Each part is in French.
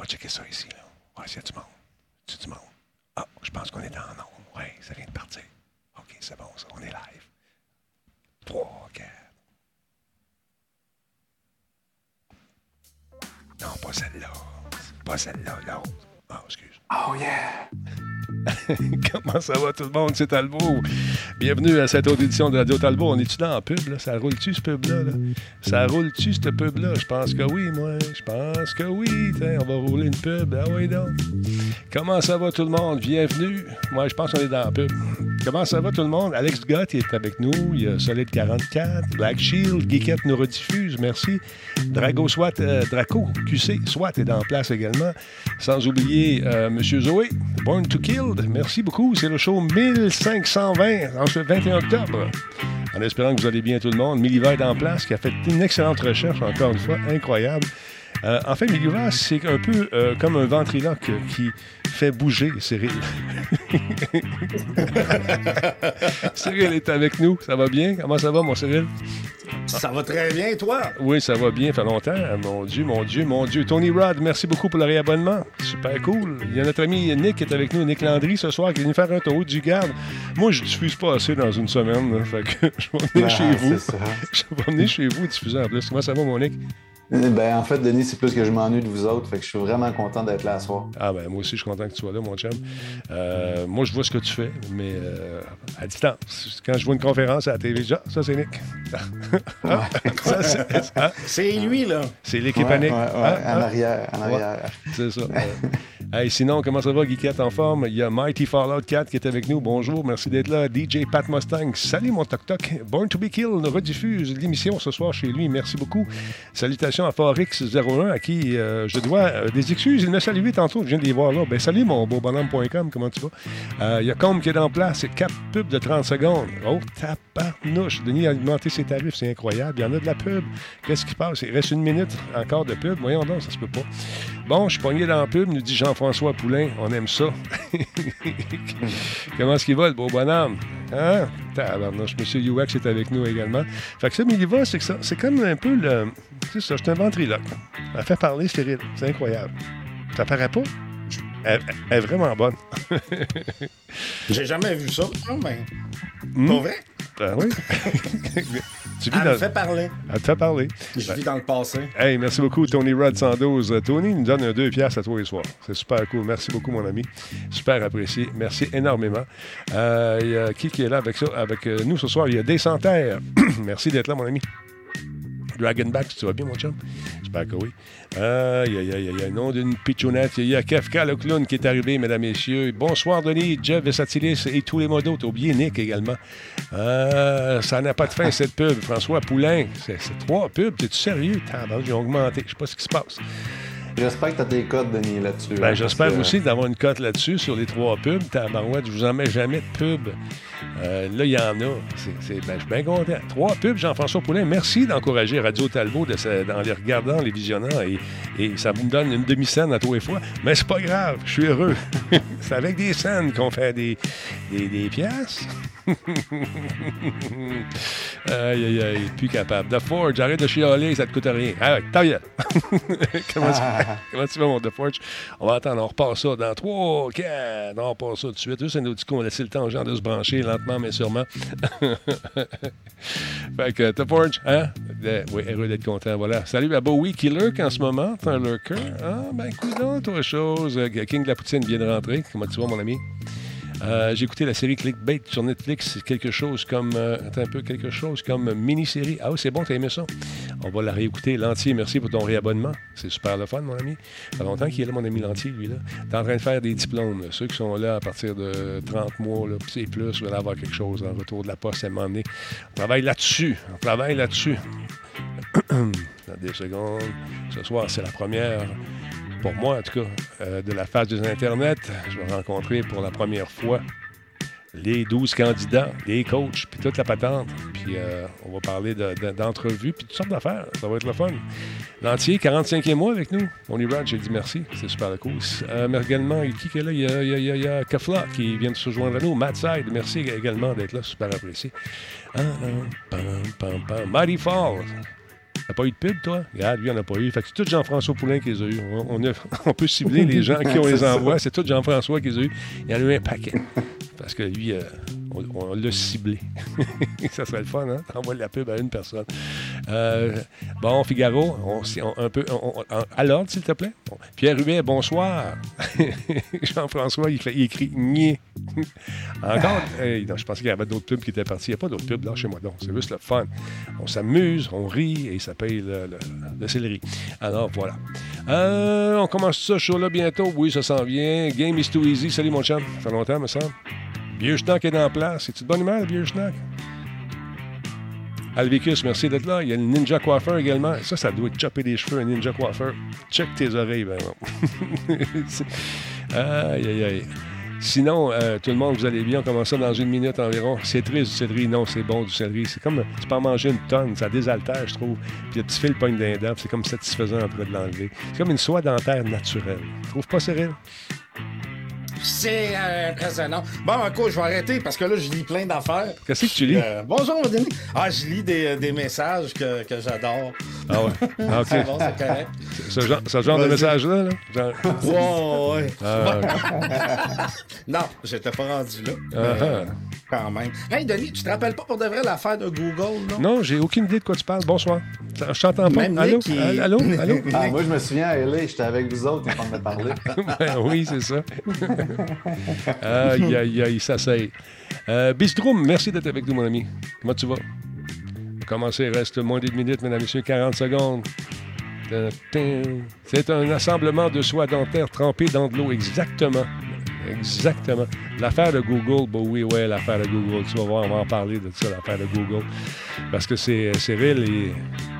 On va checker ça ici. Là. Ouais, a du monde. C'est du monde. Ah, je pense qu'on est en nombre. Oui, ça vient de partir. OK, c'est bon, ça. On est live. 3, 4. Non, pas celle-là. Pas celle-là, l'autre. Ah, excuse. Oh yeah! Comment ça va tout le monde? C'est Talbot. Bienvenue à cette autre édition de Radio Talbot. On est-tu dans en pub? Là? Ça roule-tu ce pub-là? Là? Ça roule-tu ce pub-là? Je pense que oui, moi. Je pense que oui. On va rouler une pub. Ah oui, donc. Comment ça va tout le monde? Bienvenue. Moi, je pense qu'on est dans la pub. Comment ça va tout le monde? Alex Gott est avec nous. Il y a Solid 44, Black Shield, Geekette nous rediffuse. Merci. Drago Swat, euh, Draco QC Swat est en place également. Sans oublier euh, Monsieur Zoé, Born to Kill. Merci beaucoup. C'est le show 1520 en ce 21 octobre. En espérant que vous allez bien tout le monde. Miliva est en place, qui a fait une excellente recherche, encore une fois, incroyable. Euh, en fait, Miliva, c'est un peu euh, comme un ventriloque qui fait bouger Cyril. Cyril est avec nous. Ça va bien? Comment ça va, mon Cyril? Ça va très bien, toi? Oui, ça va bien. Ça fait longtemps. Mon Dieu, mon Dieu, mon Dieu. Tony Rod, merci beaucoup pour le réabonnement. Super cool. Il y a notre ami Nick qui est avec nous, Nick Landry, ce soir, qui est venu faire un tour du garde. Moi, je diffuse pas assez dans une semaine. Là, fait que je vais venir Ah, chez vous. ça. Je vais venir chez vous diffuser en plus. Comment ça va, mon Nick? Ben, en fait, Denis, c'est plus que je m'ennuie de vous autres. Fait que je suis vraiment content d'être là ce soir. Ah ben moi aussi, je suis content que tu sois là, mon chum. Euh, moi, je vois ce que tu fais, mais euh, à distance. Quand je vois une conférence à la télé, ah, ça, c'est Nick. Ah, ça, c'est C'est lui, là. c'est l'équipe Ouais, à Nick. ouais, ouais, Ah, en ah. arrière, en arrière. C'est ça. Euh, hey, sinon, comment ça va, Geekette en forme? Il y a Mighty Fallout 4 qui est avec nous. Bonjour, merci d'être là. DJ Pat Mustang. Salut, mon toc-toc. Born to be Killed rediffuse l'émission ce soir chez lui. Merci beaucoup. Salutations à Forex01 à qui euh, je dois euh, des excuses. Il m'a salué tantôt. Je viens de les voir là. Ben, salut, mon beau bonhomme.com. Comment tu vas? Euh, Il y a Combe qui est en place. C'est cap pub de 30 secondes. Oh, tabarnouche. Denis a augmenté ses tarifs. C'est incroyable. Il y en a de la pub. Qu'est-ce qui passe? Il reste une minute encore de pub. Voyons donc, ça se peut pas. Bon, je suis pogné dans la pub, nous dit Jean-François Poulain. On aime ça. Comment est-ce qu'il va, le beau bonhomme? Hein? Tabarnouche, Monsieur UX est avec nous également. Fait que ça, mais il va, c'est que ça, c'est comme un peu le. C'est ça, c'est un ventriloque. Elle fait parler stérile. C'est incroyable. Ça paraît pas? Elle, elle est vraiment bonne. J'ai jamais vu ça, non, mais. Vrai? Ben oui. tu vis Elle dans... me fait parler. Elle te fait parler. Je vis dans le passé. Hey, merci beaucoup, Tony Rod 112. Euh, Tony nous donne un 2 piastres à toi les soirs. C'est super cool. Merci beaucoup, mon ami. Super apprécié. Merci énormément. Euh, Il y a qui qui est là avec, ça, avec euh, nous ce soir? Il y a Descentaires. merci d'être là, mon ami. Dragonback, tu vas bien, mon chum? Oui. Euh, Il y a, il nom d'une pitchounette. Il y a Kefka, le clown, qui est arrivé, mesdames, messieurs. Bonsoir, Denis, Jeff Vessatilis et tous les modos. T'as oublié Nick également. Euh, ça n'a pas de fin, cette pub. François Poulain, c'est trois pubs. T'es-tu sérieux? Ils ont augmenté. Je sais pas ce qui se passe. J'espère que tu as des codes, Denis, là-dessus. Ben, hein, J'espère que- aussi d'avoir une cote là-dessus sur les trois pubs. Tabarouette, je vous en mets jamais de pub. Euh, là, il y en a. C'est- ben, je suis bien content. Trois pubs, Jean-François Poulin. Merci d'encourager Radio Talbot de se- dans les regardant, les visionnant. Et, et ça me donne une demi-scène à tous les fois. Mais c'est pas grave, je suis heureux. c'est avec des scènes qu'on fait des, des, des pièces. aïe, aïe, aïe, plus capable. The Forge, arrête de chialer, ça te coûte rien. Ah, ouais, ta gueule. comment, tu, comment tu vas, mon The Forge? On va attendre, on repart ça dans 3, 4. On repart ça tout de suite. Juste un autre coup, on va laisser le temps aux gens de se brancher lentement, mais sûrement. fait que The Forge, hein? Euh, oui, heureux d'être content, voilà. Salut à Bowie qui lurk en ce moment. T'es un lurker? Ah, ben, écoute donc, toi, chose. Euh, King de la Poutine vient de rentrer. Comment tu vas, mon ami? Euh, j'ai écouté la série Clickbait sur Netflix. C'est quelque chose comme. euh, un peu, quelque chose comme mini-série. Ah oui, c'est bon, t'as aimé ça? On va la réécouter. Lantier, merci pour ton réabonnement. C'est super le fun, mon ami. Ça fait longtemps qu'il est là, mon ami Lantier, lui. là. T'es en train de faire des diplômes. Ceux qui sont là à partir de 30 mois, là, c'est plus, veulent avoir quelque chose en retour de la poste à un moment donné. On travaille là-dessus. On travaille là-dessus. Dans des secondes. Ce soir, c'est la première pour moi en tout cas, euh, de la phase des Internet. Je vais rencontrer pour la première fois les 12 candidats, les coachs, puis toute la patente. Puis euh, on va parler de- de- d'entrevues, puis toutes sortes d'affaires. Ça va être le fun. L'entier, 45e mois avec nous. On y ride, j'ai dit merci. C'est super cool. Euh, également, qui est là? Il y a, il y a- il y a- Kafla qui vient de se joindre à nous. Matt Side, merci également d'être là. Super apprécié. Ah. Mighty Fall. T'as pas eu de pub, toi? Regarde, lui, on n'a pas eu. Fait que c'est tout Jean-François Poulain qui les a eu. A- on peut cibler les gens qui on les envoie. C'est tout Jean-François qui les a eu. Il y en a eu un paquet. Parce que lui, euh, on, on l'a ciblé. ça serait le fun, hein? T'envoies de la pub à une personne. Euh, bon, Figaro, on, s'y- on- un peu à l'ordre, s'il te plaît. Bon. Pierre Hubert, bonsoir. Jean-François, il, écrit nier. Encore? Hey, non, je pensais qu'il y avait d'autres pubs qui étaient partis. Il n'y a pas d'autres pubs, là, chez moi. Donc, c'est juste le fun. On s'amuse, on rit et ça paye le, le- le céleri. Alors, voilà. Euh, on commence ça show-là bientôt. Oui, ça s'en vient. Game is too easy. Salut, mon chum. Ça fait longtemps, me semble. Vieux est en place. C'est-tu de bonne humeur, le vieux? Alvicus, merci d'être là. Il y a le Ninja Coiffeur également. Ça, ça doit être chopper des cheveux, un Ninja Coiffeur. Check tes oreilles, ben non. Aïe, aïe, aïe. Sinon, euh, tout le monde, vous allez bien. On commence ça dans une minute environ. C'est triste du céleri. Non, c'est bon du céleri. C'est comme, tu peux en manger une tonne. Ça désaltère, je trouve. Puis le petit fil pogne d'un C'est comme satisfaisant après de l'enlever. C'est comme une soie dentaire naturelle. Tu trouves pas, Cyril? C'est euh, impressionnant. Bon, écoute, je vais arrêter parce que là, je lis plein d'affaires. Qu'est-ce que tu lis? Euh, bonjour, Denis. Ah, je lis des, des messages que, que j'adore. Ah ouais. Ah, OK. C'est bon, c'est correct. Ce genre, ce genre de message-là, là? Genre- Ouais, ouais. Ah. Non, j'étais pas rendu là. Ah, mais Quand même. Hey, Denis, tu te rappelles pas pour de vrai l'affaire de Google, là? Non, j'ai aucune idée de quoi tu parles. Bonsoir. Je t'entends pas. Même Allô? Nick, il- Allô? Allô? Ah, moi, je me souviens à LA, j'étais avec vous autres quand on m'a parlé. Ben oui, c'est ça. aïe, aïe, aïe, ça c'est. Euh, Bistroum, merci d'être avec nous, mon ami. Comment tu vas? Commencer, il reste moins d'une minute, mesdames et messieurs, 40 secondes. Ta. C'est un assemblement de soie dentaire trempée dans de l'eau, exactement. Exactement. L'affaire de Google, bah oui, ouais, l'affaire de Google. Tu vas voir, on va en parler de ça, l'affaire de Google. Parce que c'est Cyril, il,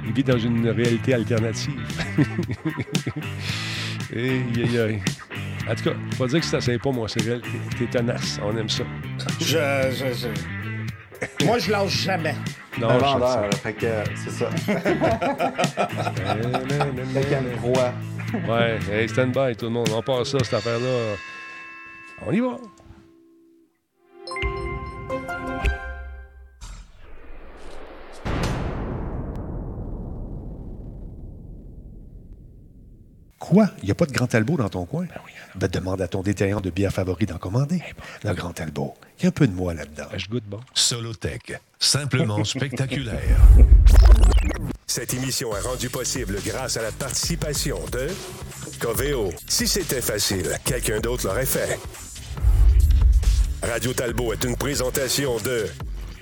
il vit dans une réalité alternative. Et, aïe, aïe. En tout cas, faut dire que ça ne pas, moi, Cyril. T'es t'es tenace. On aime ça. Je, je, je- Moi, je lâche jamais. Non, un je fait que euh, c'est ça. Fait qu'elle croit. Ouais, hey, stand by, tout le monde. On passe ça, cette affaire-là. On y va. Quoi? Il n'y a pas de Grand Talbot dans ton coin? Ben, demande à ton détaillant de bière favori d'en commander. Le Grand Talbot. Il y a un peu de moi là-dedans. Je goûte bon. Solotech, simplement spectaculaire. Cette émission est rendue possible grâce à la participation de Coveo. Si c'était facile, quelqu'un d'autre l'aurait fait. Radio Talbot est une présentation de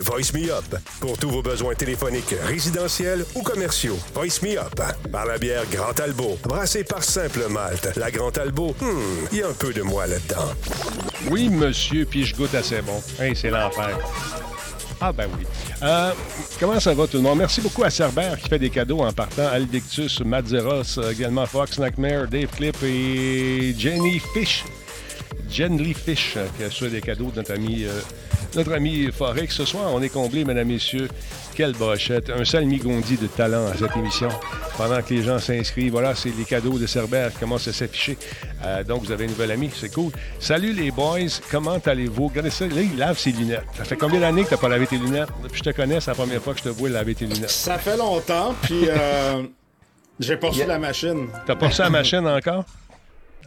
Voice Me Up pour tous vos besoins téléphoniques résidentiels ou commerciaux. Voice Me Up par la bière Grand Talbot, brassée par Simple Malte. La Grand Talbot, hmm, il y a un peu de moi là-dedans. Oui, monsieur, puis je goûte assez bon. Hey, c'est l'enfer. Ah ben oui. Euh, comment ça va tout le monde? Merci beaucoup à Cerbère qui fait des cadeaux en partant. Aldictus, Madzeros, euh, également Fox, Nightmare, Dave Clip et Jenny Fish. Jenny Fish euh, qui a reçu des cadeaux de notre ami, euh, notre ami Forex. Ce soir, on est comblé, mesdames, messieurs. Quelle brochette. Un salmigondi de talent à cette émission. Pendant que les gens s'inscrivent, voilà, c'est les cadeaux de Cerbère qui commencent à s'afficher. Euh, donc, vous avez un nouvel ami, c'est cool. Salut les boys, comment allez-vous? Regardez ça, là, il lave ses lunettes. Ça fait combien d'années que tu n'as pas lavé tes lunettes? Depuis que je te connais, c'est la première fois que je te vois laver tes lunettes. Ça fait longtemps, puis euh, j'ai pas reçu Yeah. la machine. T'as pas reçu la machine encore?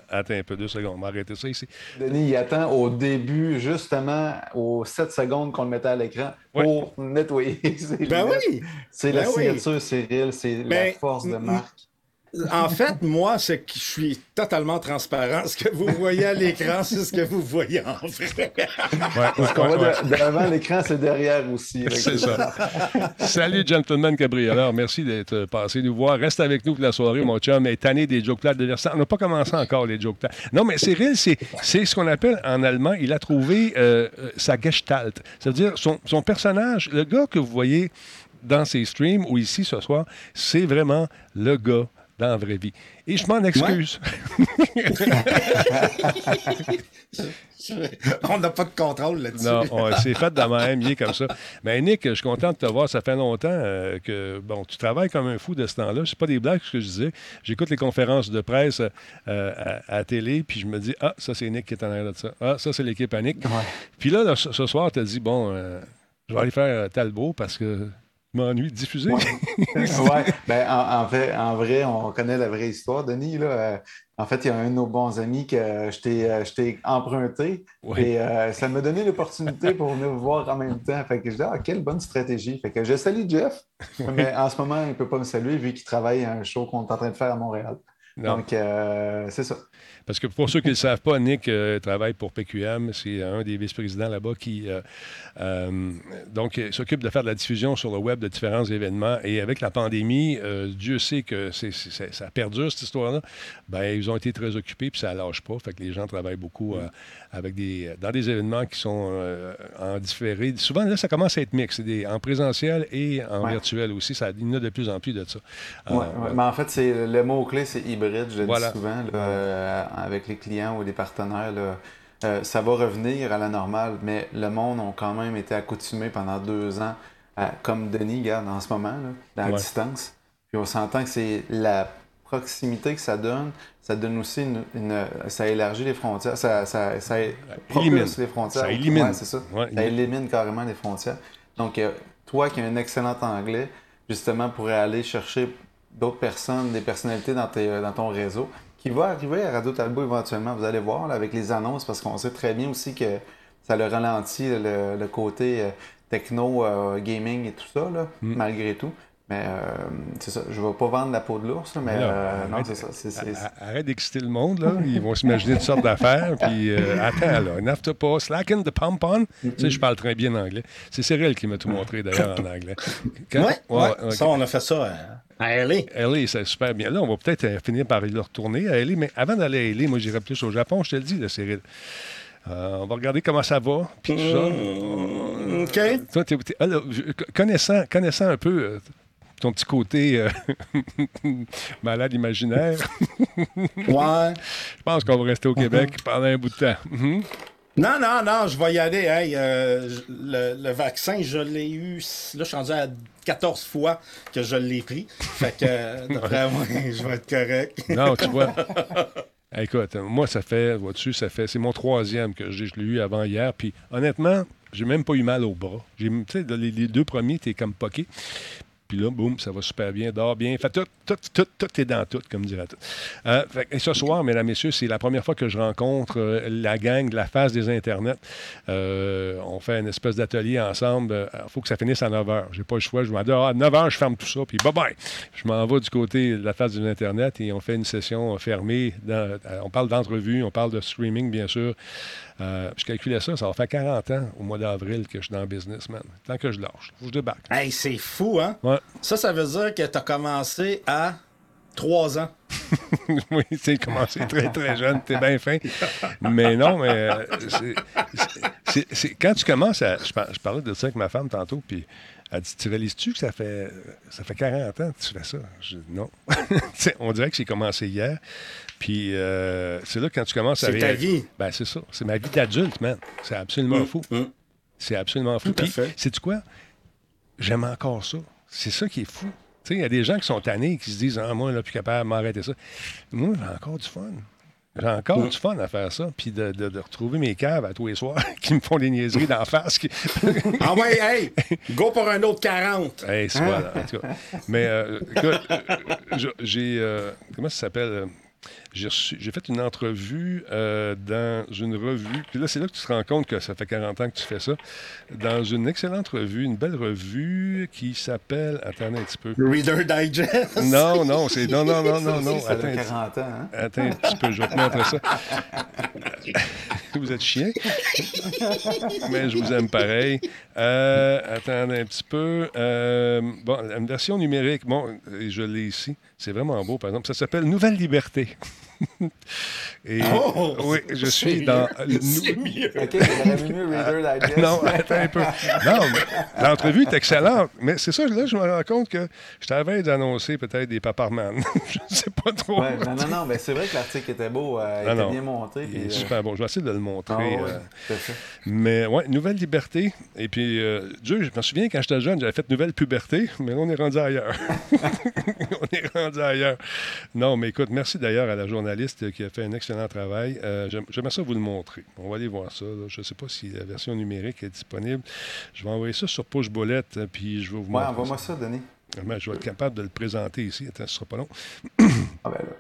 Attends un peu, deux secondes, on va arrêter ça ici. Denis, il attend au début, justement, aux 7 secondes qu'on le mettait à l'écran Ouais. pour nettoyer ses Ben lunettes. oui! C'est la Ben oui. signature Cyril, c'est la Ben, force de marque. En fait, moi, c'est que je suis totalement transparent. Ce que vous voyez à l'écran, c'est ce que vous voyez en vrai. Ouais, Ce qu'on ouais, voit ouais. de- devant l'écran, c'est derrière aussi. C'est ça. Salut, gentleman cabrioleur. Merci d'être passé nous voir. Reste avec nous pour la soirée, mon chum. est tanné des jokes plates de Versailles. On n'a pas commencé encore les jokes plates. Non, mais Cyril, c'est, c'est ce qu'on appelle en allemand, il a trouvé euh, euh, sa gestalt. C'est-à-dire son, son personnage, le gars que vous voyez dans ses streams ou ici ce soir, c'est vraiment le gars dans la vraie vie. Et je m'en excuse. On n'a pas de contrôle là-dessus. Non, on- c'est fait de même, il est comme ça. Mais Nick, je suis content de te voir. Ça fait longtemps euh, que bon, tu travailles comme un fou de ce temps-là. C'est pas des blagues ce que je disais. J'écoute les conférences de presse euh, à, à la télé, puis je me dis ah ça c'est Nick qui est en arrière de ça. Ah ça c'est l'équipe à Nick. Puis là, là, ce soir, tu as dit bon, euh, je vais aller faire Talbot parce que m'ennuie. Diffuser? ouais. Ben, en, en, fait, en vrai, on connaît la vraie histoire, Denis. Là. Euh, en fait, il y a un de nos bons amis que je t'ai emprunté et euh, ça m'a donné l'opportunité pour venir voir en même temps. Fait que je dis, ah, quelle bonne stratégie. Fait que je salue Jeff, mais en ce moment, il ne peut pas me saluer vu qu'il travaille à un show qu'on est en train de faire à Montréal. Donc, euh, c'est ça. Parce que pour ceux qui ne le savent pas, Nick euh, travaille pour PQM. C'est un des vice-présidents là-bas qui euh, euh, donc s'occupe de faire de la diffusion sur le web de différents événements. Et avec la pandémie, Dieu sait que ça perdure cette histoire-là. Ben, ils ont été très occupés puis ça ne lâche pas. Fait que les gens travaillent beaucoup avec des, dans des événements qui sont en différé. Souvent, là, ça commence à être mix. Des, en présentiel et en virtuel aussi. Ça, il y en a de plus en plus de ça. Ouais, Mais en fait, c'est, le mot-clé, c'est hybride, je le dis souvent. Là, avec les clients ou les partenaires, euh, ça va revenir à la normale, mais le monde a quand même été accoutumé pendant deux ans, comme Denis garde en ce moment, là, la distance. Puis on s'entend que c'est la proximité que ça donne, ça donne aussi une, ça élargit les frontières, ça, ça, ça élimine les frontières. Ça élimine. c'est ça. ça élimine carrément les frontières. Donc, euh, toi qui as un excellent anglais, justement, pourrais aller chercher d'autres personnes, des personnalités dans, tes, dans ton réseau qui va arriver à Radio Talbot éventuellement. Vous allez voir avec les annonces, parce qu'on sait très bien aussi que ça le ralentit le, côté euh, techno, euh, gaming et tout ça, mm. malgré tout. Mais euh, c'est ça, je ne vais pas vendre la peau de l'ours, mais non, c'est ça. Arrête d'exciter le monde, là. Ils vont s'imaginer toutes sortes d'affaires. Puis attends, là, enough to pause, slacken the pump on. Tu sais, je parle très bien anglais. C'est Cyril qui m'a tout montré d'ailleurs en anglais. Oui, ça, on a fait ça. À LA. LA, c'est super bien. Là, on va peut-être euh, finir par le retourner à LA, mais avant d'aller à LA, moi, j'irai plus au Japon, je te le dis, là, Cyril. Euh, on va regarder comment ça va, puis tout ça. Mm, OK. Toi, ah, connaissant, connaissant un peu euh, ton petit côté malade imaginaire, ouais. je pense qu'on va rester au Québec pendant un bout de temps. Mhm. Non, non, non, je vais y aller. le, vaccin, je l'ai eu. Là, je suis rendu à 14 fois que je l'ai pris. Fait que, d'après moi, je vais être correct. non, tu vois. Écoute, moi, ça fait, vois-tu, ça fait, c'est mon troisième que je l'ai eu avant hier. Puis, honnêtement, j'ai même pas eu mal au bras. Tu sais, les, les, deux premiers, t'es comme poqué. Puis là, boum, ça va super bien, dort bien. Fait tout, tout, tout, tout est dans tout, comme dirait tout. Euh, et ce soir, mesdames, messieurs, c'est la première fois que je rencontre euh, la gang de la phase des Internets. Euh, on fait une espèce d'atelier ensemble. Il faut que ça finisse à 9 h. J'ai pas le choix. Je ah, à 9 h, je ferme tout ça. Puis bye bye. Je m'en vais du côté de la phase des Internets et on fait une session fermée. on parle d'entrevue, on parle de streaming, bien sûr. Euh, je calculais ça, ça va faire 40 ans au mois d'avril que je suis dans le business, man. Tant que je lâche, faut que je débarque. Hey, c'est fou, hein? Ouais. Ça, ça veut dire que tu as commencé à 3 ans. oui, tu commencé très, très jeune, t'es bien fin. Mais non, mais euh, c'est, quand tu commences à. Je, parlais de ça avec ma femme tantôt, puis elle dit Tu réalises-tu que ça fait, ça fait 40 ans que tu fais ça? Je dis Non. on dirait que j'ai commencé hier. Puis euh, c'est là quand tu commences à. C'est ta vie. Ben, c'est ça. C'est ma vie d'adulte, man. C'est absolument mm, fou. Mm. C'est absolument fou. Puis, sais-tu quoi? J'aime encore ça. C'est ça qui est fou. Tu sais, il y a des gens qui sont tannés, qui se disent Ah, moi, là, plus capable de m'arrêter ça. Moi, j'ai encore du fun. J'ai encore mm. du fun à faire ça, puis de, de, retrouver mes caves à tous les soirs qui me font des niaiseries d'en face. ah ouais, hey! Go pour un autre 40! Hey, c'est voilà, en tout cas. Mais, euh, écoute, euh, j'ai... Euh, comment ça s'appelle? J'ai fait une entrevue euh, dans une revue. Puis là, c'est là que tu te rends compte que ça fait 40 ans que tu fais ça. Dans une excellente revue, une belle revue qui s'appelle. Attendez un petit peu. Reader Digest. Non, non, c'est. Non, non, non, non, non. Attends, 40 ans, hein? Attends un petit peu, je vais te montrer ça. vous êtes chien? Mais je vous aime pareil. Euh, attendez un petit peu. Euh, bon, une version numérique. Bon, je l'ai ici. C'est vraiment beau, par exemple. Ça s'appelle Nouvelle Liberté. Et, oh, oui, je suis dans. C'est mieux. OK, mieux Reader Digest. Non, attends un peu. Non, l'entrevue est excellente. Mais c'est ça, là, je me rends compte que je t'avais d'annoncer peut-être des paparman. je ne sais pas trop. Ouais, non, non, non, mais c'est vrai que l'article était beau. Euh, il était bien monté. Il est euh, super beau. Je vais essayer de le montrer. Ah ouais, euh, mais ouais, Nouvelle Liberté. Et puis, euh, Dieu, je me souviens quand j'étais jeune, j'avais fait Nouvelle Puberté, mais là, on est rendu ailleurs. on est rendu ailleurs. Non, mais écoute, merci d'ailleurs à la journaliste qui a fait un excellent travail. Euh, j'aime- J'aimerais ça vous le montrer. On va aller voir ça. là. Je ne sais pas si la version numérique est disponible. Je vais envoyer ça sur Push Boulette, puis je vais vous Ouais, montrer. envoie-moi ça, Denis. je vais être capable de le présenter ici. Attends, ce sera pas long. Ah ben là.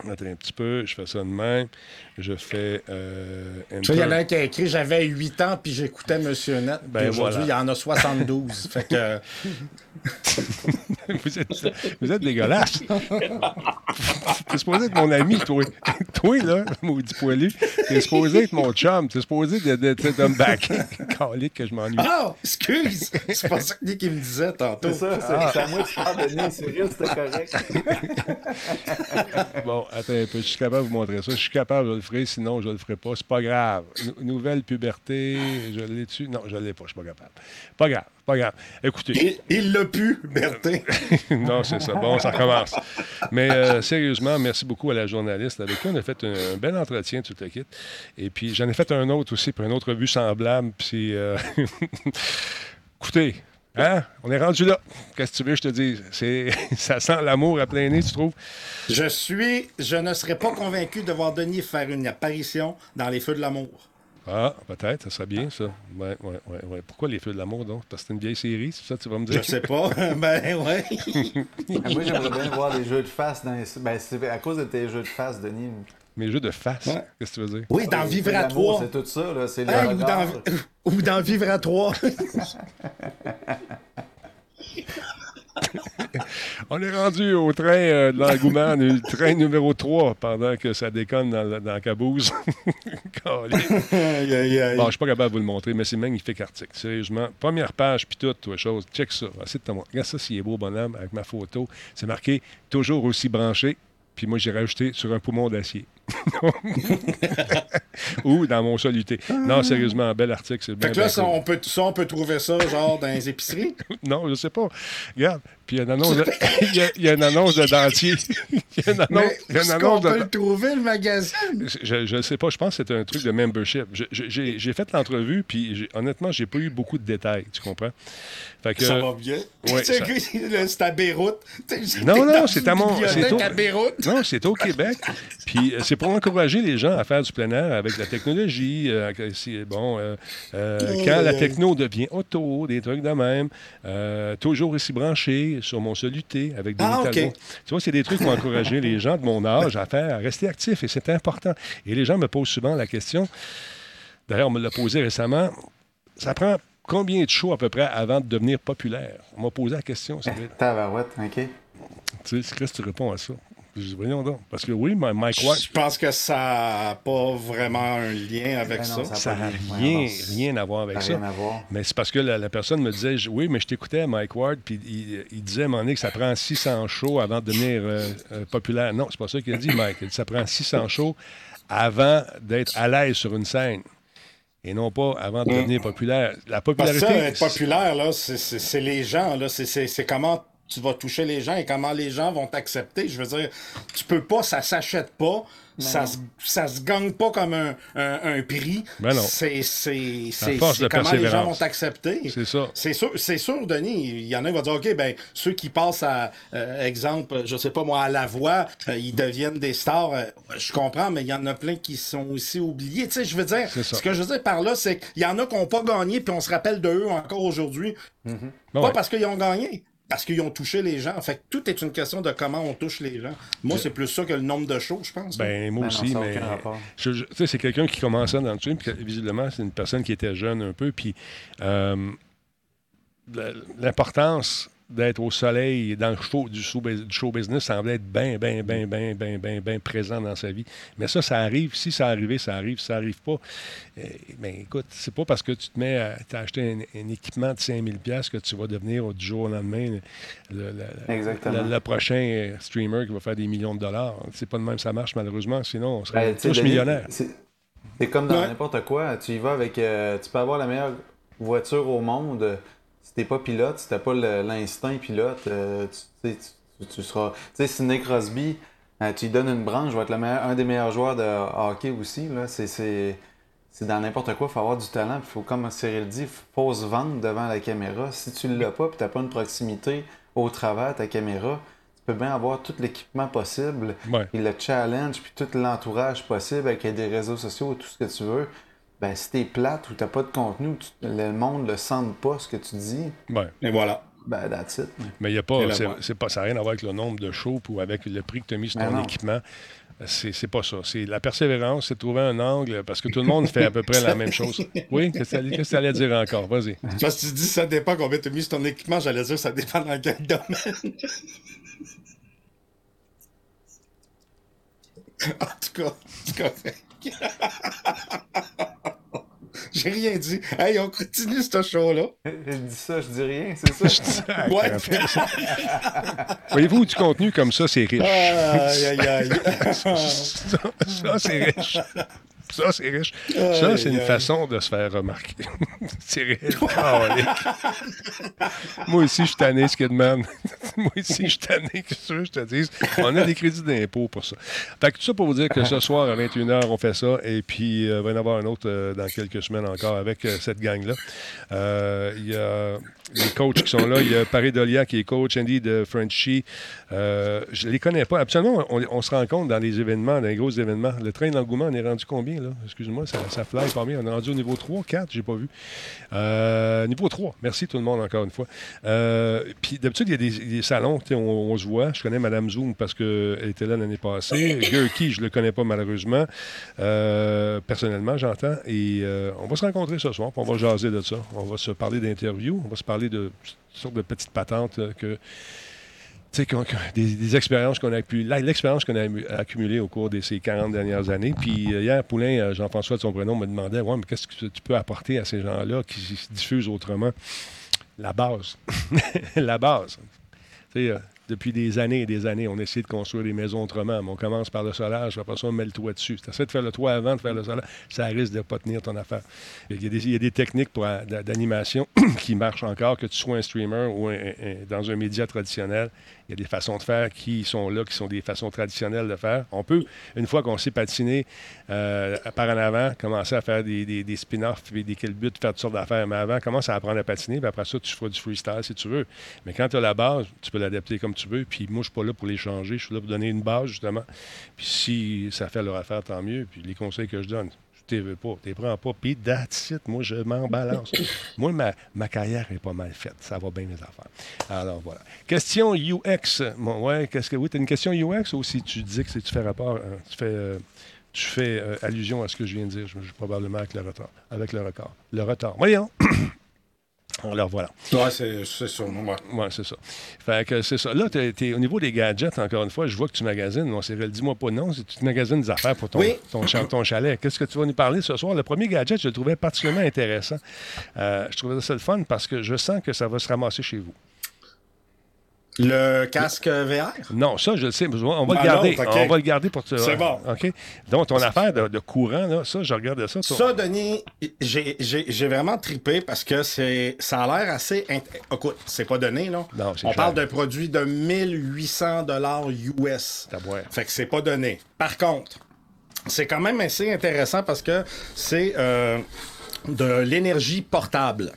Attends un petit peu, je fais ça de même. Je fais. Euh, Tu il y en a un qui a écrit J'avais 8 ans puis j'écoutais Monsieur Net. Ben aujourd'hui, voilà. il y en a 72. fait que. vous, êtes, vous êtes dégueulasse. T'es supposé être mon ami, toi. toi, là, maudit poilu, t'es supposé être mon chum. T'es supposé de, de, de, de me backer. Calique que je m'ennuie. Ah, excuse! C'est pas ça que Nick me disait tantôt. C'est ça, c'est c'est à moi que tu parles. Sérieux, c'était correct. Bon, attends un peu, je suis capable de vous montrer ça. Je suis capable, je le ferai, sinon je le ferai pas. C'est pas grave. Nou- nouvelle puberté, je l'ai dessus. Non, je l'ai pas, je suis pas capable. Pas grave, pas grave. Écoutez. Il- Il l'a pu, Bertin. non, c'est ça. Bon, ça recommence. Mais euh, sérieusement, merci beaucoup à la journaliste avec qui on a fait un, un bel entretien, tout le kit. Et puis, j'en ai fait un autre aussi pour une autre revue semblable. Puis, euh, écoutez, hein, on est rendu là. Qu'est-ce que tu veux que je te dise? C'est, ça sent l'amour à plein nez, tu trouves? Je suis. Je ne serais pas convaincu de voir Denis faire une apparition dans Les Feux de l'amour. Ah, peut-être, ça serait bien, ça. Ouais, ouais, ouais, ouais. Pourquoi les feux de l'amour, donc? Parce que c'est une vieille série, c'est ça que tu vas me Je dire? sais pas. ben ouais. Moi, j'aimerais bien voir des jeux de face dans les... Ben, c'est à cause de tes jeux de face, Denis. Mes jeux de face, Ouais. qu'est-ce que tu veux dire? Oui, dans Vivre à l'amour, 3. C'est tout ça, là. C'est le Hey, ou, dans, ou dans Vivre à 3. On est rendu au train euh, de l'engouement, le train numéro 3, pendant que ça déconne dans, la- dans aïe. bon, je suis pas capable de vous le montrer, mais c'est magnifique article. Sérieusement, première page, puis tout, toi, chose. Check ça. Montrer. Regarde ça, s'il est beau, bonhomme, avec ma photo. C'est marqué « Toujours aussi branché ». Puis moi, j'ai rajouté sur un poumon d'acier. Ou dans mon soluté. Non, sérieusement, un bel article. C'est bien, Fait que là, bien ça, cool. on peut, ça, on peut trouver ça genre dans les épiceries? Non, je sais pas. Regarde, puis il y a une annonce de, il y a- il y a une annonce de dentier. Il y a une annonce, Mais il y a une est-ce annonce qu'on de... peut le trouver, le magazine? Je ne sais pas, je pense que c'est un truc de membership. Je- je- J'ai j'ai fait l'entrevue, puis j'ai- honnêtement, j'ai pas eu beaucoup de détails, tu comprends? Fait que, Ça va bien. ouais, ça- c'est à Beyrouth. Non, non, c'est à mon- c'est au- à Beyrouth. Non, c'est au Québec. Puis euh, c'est pour encourager les gens à faire du plein air avec la technologie. euh, bon, euh, euh, quand la techno devient auto, des trucs de même, euh, toujours ici branché sur mon soluté avec des Ah. Tu vois, c'est des trucs pour encourager les gens de mon âge à faire, à rester actifs et c'est important. Et les gens me posent souvent la question. D'ailleurs, on me l'a posé récemment. Ça prend combien de shows à peu près avant de devenir populaire? On m'a posé la question. Tabarouette, OK. Tu sais, qu'est-ce que tu réponds à ça? Je dis, voyons donc. Parce que oui, Mike Ward, Je pense que ça n'a pas vraiment un lien avec Ben non, ça. ça- n'a rien, rien à voir avec Ça rien à voir. Mais c'est parce que la, la personne me disait, je- oui, mais je t'écoutais, Mike Ward, puis il, il disait à un moment donné que ça prend 600 shows avant de devenir euh, euh, populaire. Non, c'est pas ça qu'il a dit, Mike. Il dit ça prend 600 shows avant d'être à l'aise sur une scène. Et non pas avant de devenir populaire. La Parce que popularité. ça, être populaire, là, c'est- les gens. là. C'est comment tu vas toucher les gens et comment les gens vont t'accepter. Je veux dire, tu peux pas, ça s'achète pas. Ça se, ça se gagne pas comme un, un, un prix. Ben non. C'est c'est- c'est- force c'est de comment les gens vont t'accepter. C'est ça. C'est sûr, c'est sûr, Denis. Il y en a qui vont dire, OK, ben, ceux qui passent à, euh, exemple, je sais pas moi, à la voix, euh, ils deviennent des stars. Euh, je comprends, mais il y en a plein qui sont aussi oubliés. Tu sais, je veux dire, ce que je veux dire par là, c'est qu'il y en a qui n'ont pas gagné, puis on se rappelle de eux encore aujourd'hui. Bon, Pas ouais. parce qu'ils ont gagné, parce qu'ils ont touché les gens. Fait que tout est une question de comment on touche les gens. Moi, c'est plus ça que le nombre de shows, je pense. Ben, moi Ben aussi, mais. tu sais, c'est quelqu'un qui commençait dans le stream, puis visiblement, c'est une personne qui était jeune un peu, puis euh, l'importance d'être au soleil dans le show, du, show, du show business semblait être bien, bien, bien, bien, bien, bien, bien présent dans sa vie. Mais ça, ça arrive. Si ça arrive, ça arrive. Si ça arrive pas, euh, ben écoute, c'est pas parce que tu te mets à t'as acheté un, un équipement de 5000 pièces que tu vas devenir du jour au lendemain le, le- le- Exactement. le- le prochain euh, streamer qui va faire des millions de dollars. C'est pas de même que ça marche, malheureusement. Sinon, on serait Ben, tous millionnaires. C'est c'est comme dans Ouais. n'importe quoi. Tu y vas avec. euh, tu peux avoir la meilleure voiture au monde. Si t'es pas pilote, si t'as pas l'instinct pilote, euh, tu, tu seras. Tu sais, si Nick Crosby, euh, tu lui donnes une branche, va être le meilleur- un des meilleurs joueurs de hockey aussi. Là. C'est, dans n'importe quoi, il faut avoir du talent. Faut, comme Cyril dit, il faut se vendre devant la caméra. Si tu ne l'as pas, puis tu n'as pas une proximité au travers de ta caméra, tu peux bien avoir tout l'équipement possible, Ouais. et le challenge, puis tout l'entourage possible avec des réseaux sociaux, tout ce que tu veux. Ben, si t'es plate ou t'as pas de contenu, tu- le monde le sent pas ce que tu dis, Ouais. Et voilà. ben that's it. Mais y a pas, c'est, pas, ça n'a rien à voir avec le nombre de shows ou avec le prix que tu as mis sur Ben ton non. équipement. C'est, c'est pas ça. C'est la persévérance, c'est de trouver un angle parce que tout le monde fait à peu près la même chose. Oui, qu'est-ce que tu qu'est-ce que tu allais dire encore? Vas-y. Parce que tu dis ça dépend combien tu as mis sur ton équipement, j'allais dire ça dépend dans quel domaine. en tout cas, c'est correct. J'ai rien dit. Hey, on continue ce show-là. Je dis ça, je dis rien, c'est ça? Ouais. Voyez-vous, du contenu comme ça, c'est riche. aïe, aïe, aïe. ça, ça, c'est riche. Ça, c'est riche. Ça, c'est une Aïe, façon de se faire remarquer. c'est riche. Calique. Moi aussi, je suis tanné, Skidman. Moi aussi, je suis tanné. Qu'est-ce que je te dise? On a des crédits d'impôt pour ça. Fait que tout ça pour vous dire que ce soir, à 21h, on fait ça. Et puis, euh, il va y en avoir un autre euh, dans quelques semaines encore avec euh, cette gang-là. Euh, Il y a les coachs qui sont là. Il y a Paris Dolia qui est coach, Andy de Frenchy. Euh, je les connais pas. Absolument, on, on se rencontre dans les événements, dans les gros événements. Le train d'engouement, on est rendu combien, là? Excuse-moi, ça, ça fly bien. On est rendu au niveau 3, 4, j'ai pas vu. Euh, niveau 3. Merci tout le monde encore une fois. Euh, Puis d'habitude, il y a des, des salons, on, on se voit. Je connais Madame Zoom parce qu'elle était là l'année passée. Gurky, je le connais pas malheureusement. Personnellement, j'entends. Et on va se rencontrer ce soir, on va jaser de ça. On va se parler d'interviews, on va se parler de sortes de petites patentes là, que des, expériences qu'on a l'expérience qu'on a accumulée au cours de ces 40 dernières années. Puis euh, hier, Poulain, euh, Jean-François de son prénom, me demandait Ouais, mais qu'est-ce que tu peux apporter à ces gens-là qui se diffusent autrement? La base. la base. Euh, depuis des années et des années, on essaie de construire des maisons autrement. Mais on commence par le solage, après ça, on met le toit dessus. Tu essaies de faire le toit avant de faire le solage, ça risque de ne pas tenir ton affaire. Il y a des, y a des techniques euh, d'a- d'animation qui marchent encore, que tu sois un streamer ou dans un média traditionnel. Il y a des façons de faire qui sont là, qui sont des façons traditionnelles de faire. On peut, une fois qu'on sait patiner euh, par en avant, commencer à faire des, des, des spin-offs, des quel but, faire toutes sortes d'affaires. Mais avant, commence à apprendre à patiner, puis après ça, tu feras du freestyle si tu veux. Mais quand tu as la base, tu peux l'adapter comme tu veux. Puis moi, je suis pas là pour les changer. Je suis là pour donner une base, justement. Puis si ça fait leur affaire, tant mieux. Puis les conseils que je donne, ne veux pas, prends pas. Puis that's it. Moi, je m'en balance. moi, ma, ma carrière est pas mal faite. Ça va bien, mes affaires. Alors, voilà. Question UX. Bon, ouais, qu'est-ce que... Oui, tu as une question UX ou si tu dis que c'est- tu fais rapport... euh, tu fais... euh, tu fais euh, allusion à ce que je viens de dire, je, je- probablement avec le retard. Avec le record. Le retard. Voyons. Alors voilà. Ouais, c'est sûr. Ouais. Ouais, c'est ça. Fait que c'est ça. Là, t'es- t'es- au niveau des gadgets, encore une fois, je vois que tu magasines. Non, Cyril, dis-moi pas non. c'est- Tu magasines des affaires pour ton, Oui. ton, ton chalet. Qu'est-ce que tu vas nous parler ce soir? Le premier gadget, je le trouvais particulièrement intéressant. Euh, je trouvais ça le fun parce que je sens que ça va se ramasser chez vous. Le casque VR? Non, ça, je le sais. On va le Ah, garder. On va le garder pour te. C'est bon. OK. Donc, ton affaire de, de courant, là, ça, je regardais ça. Ça, Denis, j'ai- vraiment trippé parce que c'est ça a l'air assez. int- Écoute, c'est pas donné, là. Non, On cher. parle d'un produit de 1800 dollars US. Fait que c'est pas donné. Par contre, c'est quand même assez intéressant parce que c'est euh, de l'énergie portable.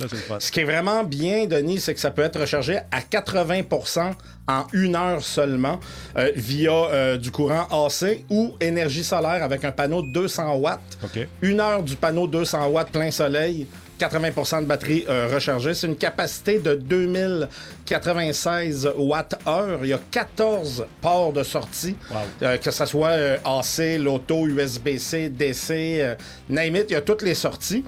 Le. Ce qui est vraiment bien, Denis, c'est que ça peut être rechargé à 80% en une heure seulement euh, via euh, du courant AC ou énergie solaire avec un panneau de 200 watts. OK. Une heure du panneau 200 watts plein soleil. 80% de batterie euh, rechargée. C'est une capacité de 2096 watts-heure. Il y a 14 ports de sortie, euh, que ce soit euh, AC, Loto, USB-C, DC, euh, name it, il y a toutes les sorties.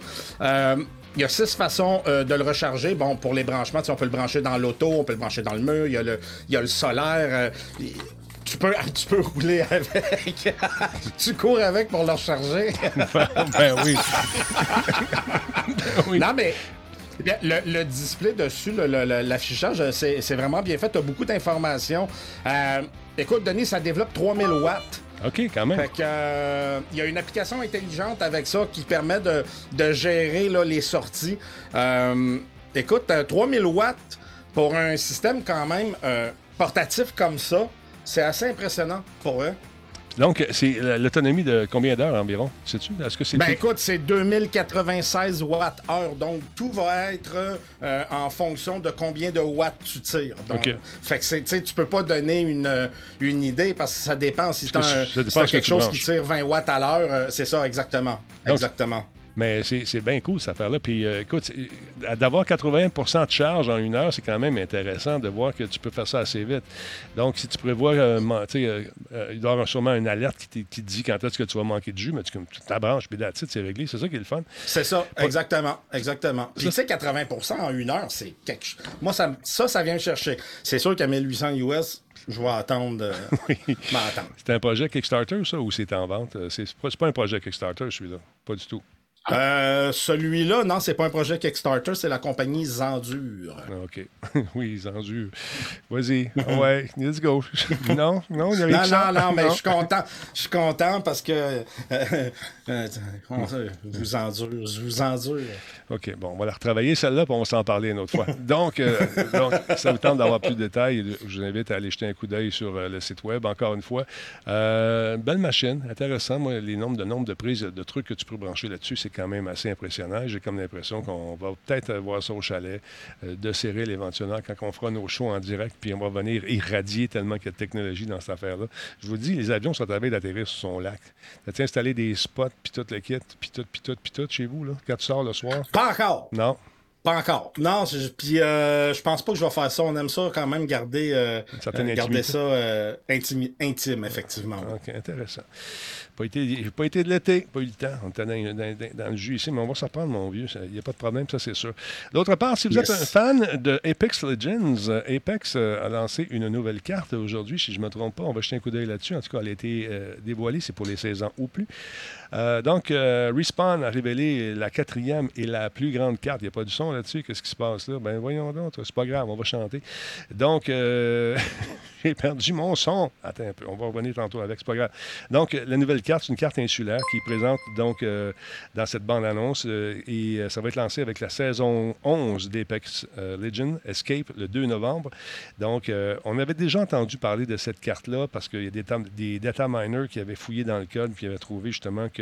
Il y a six façons euh, de le recharger. Bon, pour les branchements, on peut le brancher dans l'auto, on peut le brancher dans le mur, il y a le, il y a le solaire. euh, tu peux, tu peux rouler avec. tu cours avec pour le recharger. ben oui. oui. Non, mais bien, le, le display dessus, l'affichage, c'est c'est vraiment bien fait. Tu as beaucoup d'informations. Euh, écoute, Denis, ça développe 3000 watts. OK, quand même. Fait que, euh, il y a une application intelligente avec ça qui permet de, de gérer là, les sorties. Euh, écoute, euh, 3000 watts pour un système quand même euh, portatif comme ça, c'est assez impressionnant pour eux. Donc, c'est l'autonomie de combien d'heures environ, sais-tu? Est-ce que c'est... Ben écoute, c'est 2096 watts-heure, donc tout va être euh, en fonction de combien de watts tu tires. Donc. Fait que c'est, tu tu peux pas donner une, euh, une idée parce que ça dépend si ce que quelque tu chose branches. qui tire 20 watts à l'heure, euh, c'est ça, exactement. Donc, exactement. Mais c'est bien cool, cette affaire-là. Puis, euh, écoute, d'avoir 80% de charge en une heure, c'est quand même intéressant de voir que tu peux faire ça assez vite. Donc, si tu prévois, euh, euh, euh, il doit y avoir sûrement une alerte qui, te- qui dit quand est-ce que tu vas manquer de jus, mais tu, tu t'abranches, puis it, c'est réglé. C'est ça qui est le fun. C'est ça, exactement, exactement. Puis tu sais, 80% en une heure, c'est quelque chose. Moi, ça, ça, ça vient me chercher. C'est sûr qu'à 1800 US, je vais attendre. euh, m'attendre. C'est un projet Kickstarter, ça, ou c'est en vente? Euh, C'est c'est pas, c'est pas un projet Kickstarter, celui-là. Pas du tout. Euh, Celui-là, non, c'est pas un projet Kickstarter, c'est la compagnie Zendure. Ah, OK. oui, ils en durent. Vas-y. Ouais, let's go. non, non, il n'y a rien Non, non, non, mais je suis content. Je suis content parce que. euh, euh, je vous endure, je vous endure. OK, bon, on va la retravailler celle-là, puis on va s'en parler une autre fois. Donc, donc ça vous tente d'avoir plus de détails, je vous invite à aller jeter un coup d'œil sur le site web, encore une fois. Belle machine, intéressant. Moi, les nombres de nombres de prises, de trucs que tu peux brancher là-dessus, c'est quand même assez impressionnant. J'ai comme l'impression qu'on va peut-être voir ça au chalet, euh, de Cyril éventuellement, quand on fera nos shows en direct, puis on va venir irradier tellement qu'il y a de technologie dans cette affaire-là. Je vous dis, les avions sont à veille d'atterrir sur son lac. Tu installé des spots, puis tout le kit, puis tout, puis tout, puis tout chez vous, là, quand tu sors le soir? Pas encore. Non. Pas encore. Non, je- puis euh, je pense pas que je vais faire ça. On aime ça quand même garder, euh, euh, garder ça euh, intimi- intime, effectivement. OK, intéressant. Pas été, j'ai pas été de l'été, pas eu le temps. On était dans, dans- dans- dans le jus ici, mais on va s'en prendre, mon vieux. Il n'y a pas de problème, ça, c'est sûr. D'autre part, si vous Yes. êtes un fan de Apex Legends, Apex a lancé une nouvelle carte aujourd'hui, si je ne me trompe pas. On va jeter un coup d'œil là-dessus. En tout cas, elle a été euh, dévoilée, c'est pour les 16 ans ou plus. Euh, donc, euh, Respawn a révélé la quatrième et la plus grande carte. Il n'y a pas du son là-dessus. Qu'est-ce qui se passe là? Ben voyons donc, c'est pas grave, on va chanter. Donc, euh, j'ai perdu mon son. Attends un peu, on va revenir tantôt avec, c'est pas grave. Donc, la nouvelle carte, c'est une carte insulaire qui est présente donc dans cette bande-annonce et ça va être lancé avec la saison 11 d'Apex Legends Escape le 2 novembre. Donc, on avait déjà entendu parler de cette carte-là parce qu'il y a des, des data miners qui avaient fouillé dans le code puis avaient trouvé justement que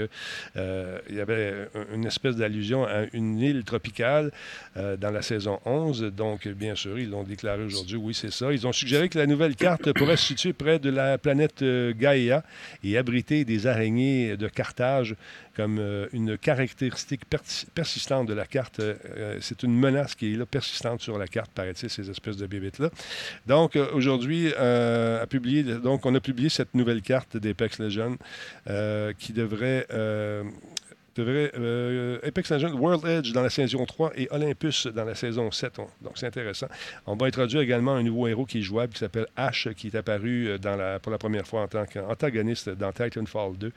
euh, il y avait un- une espèce d'allusion à une île tropicale euh, dans la saison 11. Donc, bien sûr, ils l'ont déclaré aujourd'hui. Oui, c'est ça. Ils ont suggéré que la nouvelle carte pourrait se situer près de la planète euh, Gaïa et abriter des araignées de Carthage comme euh, une caractéristique persi- persistante de la carte. Euh, c'est une menace qui est là, persistante sur la carte, paraît-il, ces espèces de bébites-là. Donc, euh, aujourd'hui, euh, on a publié cette nouvelle carte d'Apex Legends euh, qui devrait... euh, devrait, euh, Apex Legends World Edge dans la saison 3 et Olympus dans la saison 7. On- donc, c'est intéressant. On va introduire également un nouveau héros qui est jouable qui s'appelle Ash, qui est apparu euh, pour la première fois en tant qu'antagoniste dans Titanfall 2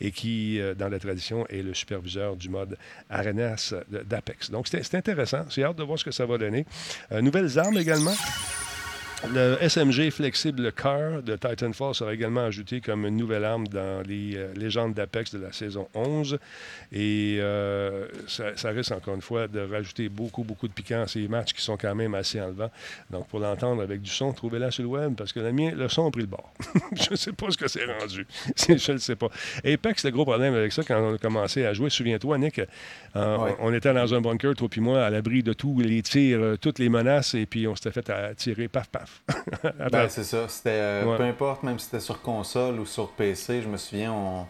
et qui, euh, dans la tradition, est le superviseur du mode Arenas d'Apex. Donc, c'est c'est intéressant. J'ai hâte de voir ce que ça va donner. Euh, nouvelles armes également. Le SMG flexible Car de Titanfall sera également ajouté comme une nouvelle arme dans les euh, légendes d'Apex de la saison 11. Et euh, ça, ça risque encore une fois de rajouter beaucoup, beaucoup de piquant à ces matchs qui sont quand même assez enlevants. Donc pour l'entendre avec du son, trouvez-la sur le web parce que le mien, le son a pris le bord. je ne sais pas ce que c'est rendu. Je ne sais pas. Apex, le gros problème avec ça, quand on a commencé à jouer, souviens-toi, Nick, euh, Ouais. on, on était dans un bunker, toi puis moi, à l'abri de tous les tirs, toutes les menaces, et puis on s'était fait à tirer paf, paf. Ben, c'est ça. C'était, euh, Ouais. Peu importe, même si c'était sur console ou sur PC, je me souviens, on,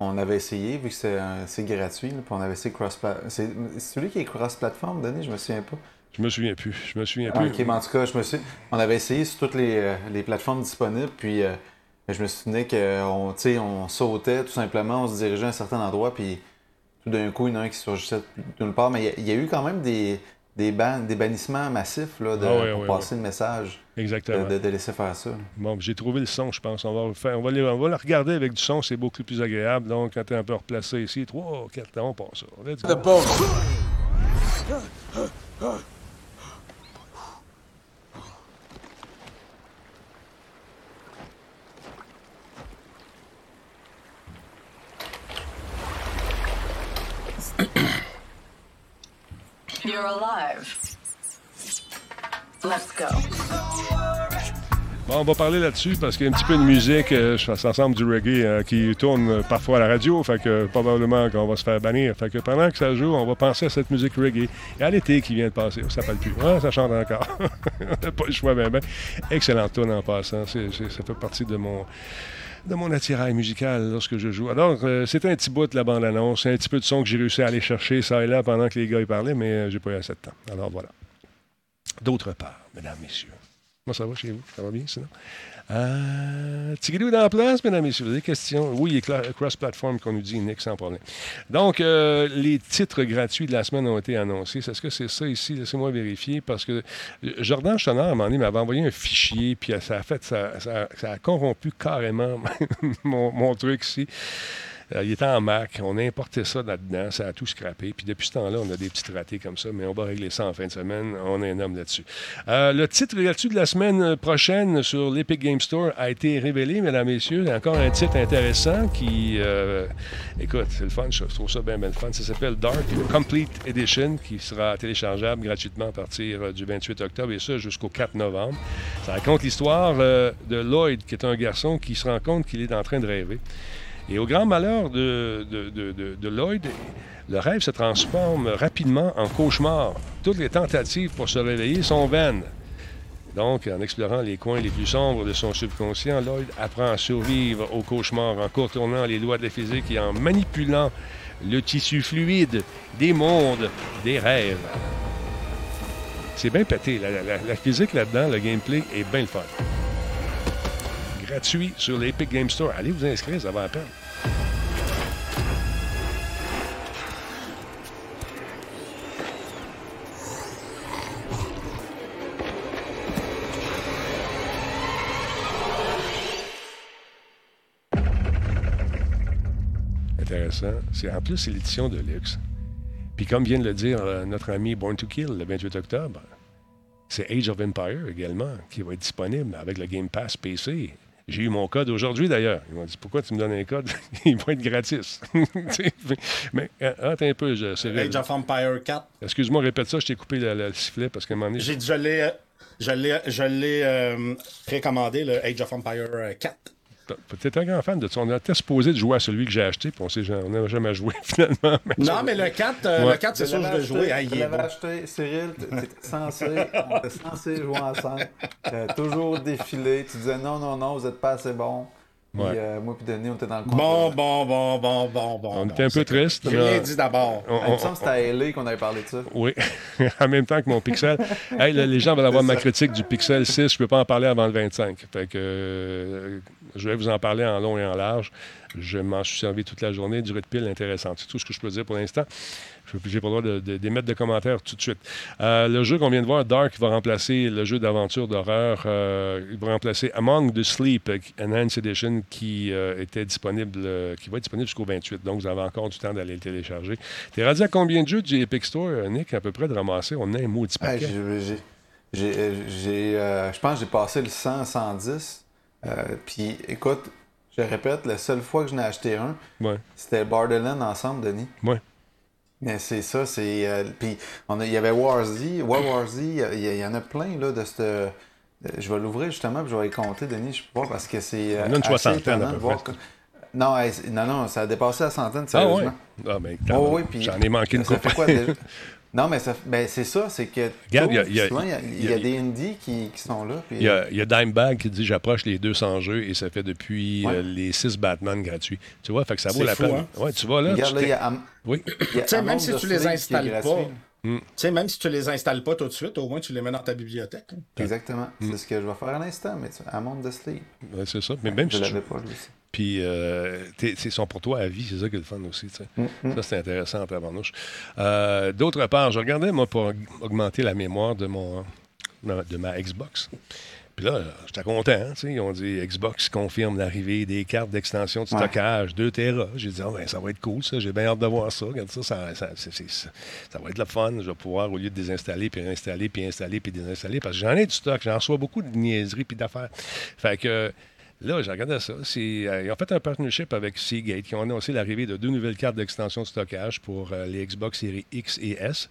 on avait essayé, vu que c'est, euh, c'est gratuit, là, puis on avait essayé cross C'est c'est celui qui est cross-platform, Denis, je me souviens pas. Je me souviens plus. Je me souviens Ah, plus. ok, mais en tout cas, je me suis... on avait essayé sur toutes les, euh, les plateformes disponibles, puis je me souvenais qu'on on sautait tout simplement, on se dirigeait à un certain endroit, puis tout d'un coup, il y en a un qui surgissait d'une part. Mais il y a- il y, a eu quand même des, des, ban- des bannissements massifs là, de, Ah ouais, pour ouais, passer le message, de, Exactement. de- de laisser faire ça. Bon, j'ai trouvé le son, je pense. On va, faire, on, va le, on va le regarder avec du son, c'est beaucoup plus agréable. Donc, quand tu es un peu replacé ici, 3, 4 on passe ça. Bon, on va parler là-dessus parce qu'il y a un petit peu de musique, euh, ça ensemble du reggae euh, qui tourne euh, parfois à la radio, fait que probablement qu'on va se faire bannir. Fait que pendant que ça joue, on va penser à cette musique reggae. Et à l'été qui vient de passer, ça s'appelle plus. Ah, ça chante encore. on n'a pas le choix, ben ben. Excellente tune en passant. Ça fait partie de mon de mon attirail musical lorsque je joue. Alors, euh, c'est un petit bout de la bande-annonce, un petit peu de son que j'ai réussi à aller chercher ça et là pendant que les gars parlaient, mais euh, j'ai pas eu assez de temps. Alors voilà. D'autre part, mesdames, messieurs. Moi, ça va chez vous? Ça va bien, sinon? Euh, Tigidou dans la place, mesdames, messieurs. Vous avez des questions? Oui, il est cross-platform qu'on nous dit, Nick, sans problème. Donc, euh, les titres gratuits de la semaine ont été annoncés. Est-ce que c'est ça ici? Laissez-moi vérifier parce que euh, Jordan Chenard, à un moment donné, m'avait envoyé un fichier, puis ça a fait, ça, ça- ça a corrompu carrément mon, mon truc ici. Euh, il était en Mac, on a importé ça là-dedans, ça a tout scrappé. Puis depuis ce temps-là, on a des petits ratés comme ça, mais on va régler ça en fin de semaine. On a un homme là-dessus. Euh, le titre là-dessus de la semaine prochaine sur l'Epic Game Store a été révélé, mesdames, messieurs. Encore un titre intéressant qui, euh, écoute, c'est le fun, je trouve ça bien, bien fun. Ça s'appelle Dark Complete Edition, qui sera téléchargeable gratuitement à partir du 28 octobre et ça jusqu'au 4 novembre. Ça raconte l'histoire de Lloyd, qui est un garçon qui se rend compte qu'il est en train de rêver. Et au grand malheur de, Lloyd, le rêve se transforme rapidement en cauchemar. Toutes les tentatives pour se réveiller sont vaines. Donc, en explorant les coins les plus sombres de son subconscient, Lloyd apprend à survivre au cauchemar en contournant les lois de la physique et en manipulant le tissu fluide des mondes des rêves. C'est bien pété. La, la- la physique là-dedans, le gameplay est bien le fun. Gratuit sur l'Epic Game Store. Allez vous inscrire, ça va à peine. En plus, c'est l'édition de luxe. Puis comme vient de le dire euh, notre ami Born to Kill le 28 octobre, c'est Age of Empire également qui va être disponible avec le Game Pass PC. J'ai eu mon code aujourd'hui d'ailleurs. Ils m'ont dit Pourquoi tu me donnes un code? Il va être gratis. Mais euh, attends un peu, je, Cyril. Age of Empire 4. Excuse-moi, répète ça, je t'ai coupé le, le sifflet parce qu'à un moment donné. J'ai je l'ai, euh, je l'ai, je l'ai euh, précommandé, le Age of Empire euh, 4. Peut-être un grand fan de ça. On était supposé de jouer à celui que j'ai acheté, puis on n'a jamais joué finalement. Mais Non, mais le 4, euh, Ouais. le 4 c'est sûr que je vais jouer. Ah, Tu est l'avais bon. acheté, Cyril, tu étais censé, on était censé jouer ensemble. T'as toujours défilé, tu disais non, non, non, vous êtes pas assez bon. Puis, euh, moi puis Denis, on était dans le coin. Bon, bon, bon, bon, bon, bon. On était un peu triste, J'ai rien dit d'abord. on- Il me semble que c'était à LA qu'on avait parlé de ça. Oui, en même temps que mon Pixel. Hey, là, les gens veulent avoir ma critique du Pixel 6. Je ne peux pas en parler avant le 25. Fait que, euh, je vais vous en parler en long et en large. Je m'en suis servi toute la journée. Durée de pile intéressante. C'est tout ce que je peux dire pour l'instant. Je n'ai pas le droit de- de- d'émettre de, commentaires tout de suite. Euh, le jeu qu'on vient de voir, Dark, va remplacer le jeu d'aventure d'horreur. euh, il va remplacer Among the Sleep, euh, Enhanced Edition, qui euh, était disponible, qui va être disponible jusqu'au 28. Donc, vous avez encore du temps d'aller le télécharger. T'es rendu à combien de jeux du Epic Store, Nick, à peu près de ramasser? On a un paquet. j'ai- j'ai- euh, j'ai, euh, je pense que j'ai passé le 100, 110. Euh, Puis écoute, je répète, la seule fois que je n'ai acheté un, Ouais, c'était Borderlands ensemble, Denis. ouais. Mais c'est ça, c'est. euh, puis il y avait Warzy. Ouais, Warzy, il y en a plein là, de cette. euh, Je vais l'ouvrir justement, puis je vais y compter, Denis, je peux pas, parce que c'est. euh, une soixantaine, à peu près. que- Non, non, non, ça a dépassé la centaine, Ah ouais? sérieusement. Ah, ben, Oh, oui, puis j'en ai manqué une ça couple. fait quoi déjà? Non, mais ça, ben, c'est ça, c'est que Regarde, il y a- tout, il y a- souvent, il y a, il il y y a- a des indies qui, qui sont là. puis- Il y, a, il y a Dimebag qui dit j'approche les 200 jeux et ça fait depuis Ouais. euh, les 6 Batman gratuits. Tu vois, fait que ça vaut la fou, peine. hein? Ouais, tu vois là. Regarde, tu là, il y t'es- a, Am- Oui. même si tu les installes pas, gratuit. tu sais, même si tu les installes pas tout de suite, au moins tu les mets dans ta bibliothèque. hein. Exactement. Mm. C'est ce que je vais faire à l'instant, mais tu Among the Sleep. Ouais, c'est ça. Mais même Je si tu, Puis, euh, t'es- c'est son pour toi à vie, c'est ça qui est le fun aussi. tu sais. Mm, Ça, c'est intéressant en tabarnouche. Euh, D'autre part, je regardais, moi, pour augmenter la mémoire de, mon, de ma Xbox. Puis là, j'étais content. hein, ils ont dit Xbox confirme l'arrivée des cartes d'extension de Ouais. stockage 2 Tera. J'ai dit, Ah, ben, ça va être cool, ça. J'ai bien hâte de voir ça. Regarde ça, ça, ça, c'est- c'est- ça- ça va être le fun. Je vais pouvoir, au lieu de désinstaller, puis réinstaller, puis installer, puis désinstaller, parce que j'en ai du stock. J'en reçois beaucoup de niaiseries puis d'affaires. Fait que. Là, j'ai regardé ça. Euh, ils ont fait un partnership avec Seagate qui ont annoncé l'arrivée de deux nouvelles cartes d'extension de stockage pour euh, les Xbox Series X et S.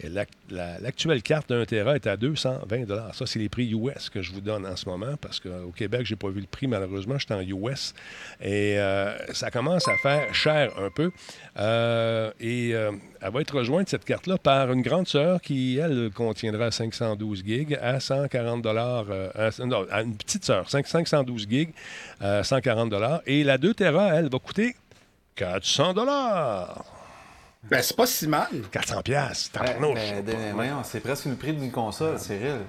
L'actuelle carte d'un Tera est à 220 Ça, c'est les prix US que je vous donne en ce moment parce qu'au Québec, j'ai pas vu le prix, malheureusement. J'étais en US. Et euh, ça commence à faire cher un peu. Euh, et euh, elle va être rejointe, cette carte-là, par une grande sœur qui, elle, contiendra 512 gigs à 140 euh, à- non, à une petite sœur, 5- 512 gigs, à 140 Et la 2 Tera, elle, va coûter 400 Ben, c'est pas si mal. 400 pièces. De- voyons, c'est presque le prix d'une console, Cyril.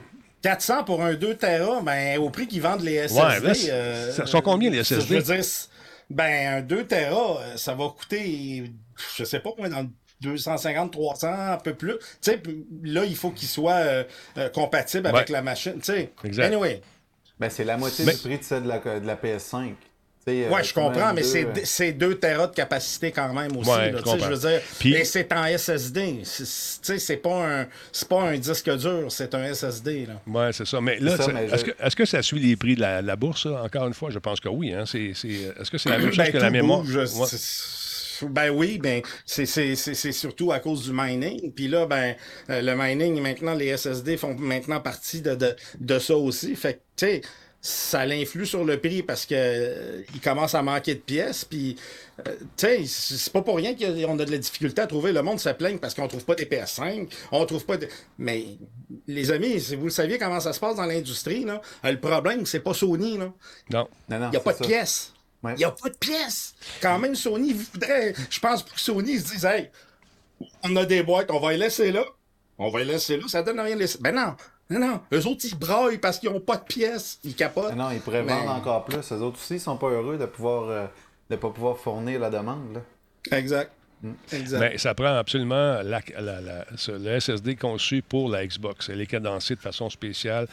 400 pour un 2 Tera, ben, au prix qu'ils vendent les SSD. Ouais, euh, ça sont combien, les Je SSD? veux dire, c'est- ben, un 2 Tera, euh, ça va coûter, je sais pas combien, dans le 250, 300, un peu plus. Tu sais, là, il faut qu'il soit euh, euh, compatible avec Ouais. la machine. Tu sais, anyway. Ben, c'est la moitié Mais- du prix de celle de la, de la PS5. Tu sais, euh, Ouais, je comprends, mais deux, c'est euh, c'est 2 Tera de capacité quand même aussi. Ouais, là, je tu sais, je comprends. veux dire, Puis- mais c'est en SSD. C'est- c'est- Tu sais, c'est pas un c'est pas un disque dur, c'est un SSD. Là. Oui, c'est ça. Mais là, est-ce je- que, est-ce que ça suit les prix de la, la bourse, ça? Encore une fois, je pense que oui. Hein? C'est, c'est- est-ce que c'est la même chose Ben, que la mémoire? bouge, Ouais. Ben oui, ben c'est c'est- c'est- c'est surtout à cause du mining. Puis là, ben euh, le mining, maintenant, les SSD font maintenant partie de, de, de ça aussi. Fait que, tu sais, ça l'influe sur le prix parce que euh, il commence à manquer de pièces. Puis, euh, tu sais, c'est pas pour rien qu'on a de la difficulté à trouver. Le monde se plaigne parce qu'on trouve pas des PS5, on trouve pas de... Mais les amis, si vous le saviez comment ça se passe dans l'industrie, là, euh, le problème, c'est pas Sony, là. Non. Non, non, Il n'y a pas de ça. pièces. Il Ouais. n'y a pas de pièces. Quand même, Sony voudrait. Je pense pour que Sony se dise Hey, on a des boîtes, on va les laisser là. On va les laisser là, ça donne rien de laisser. Ben non, non, non. Eux autres, ils braillent parce qu'ils n'ont pas de pièces. Ils capotent. Non, ils pourraient Mais- vendre encore plus. Eux autres aussi, ils sont pas heureux de pouvoir euh, de pas pouvoir fournir la demande. Là. Exact. Exact. Mais ça prend absolument la- la- la- ce- le SSD conçu pour la Xbox. Elle est cadencée de façon spéciale.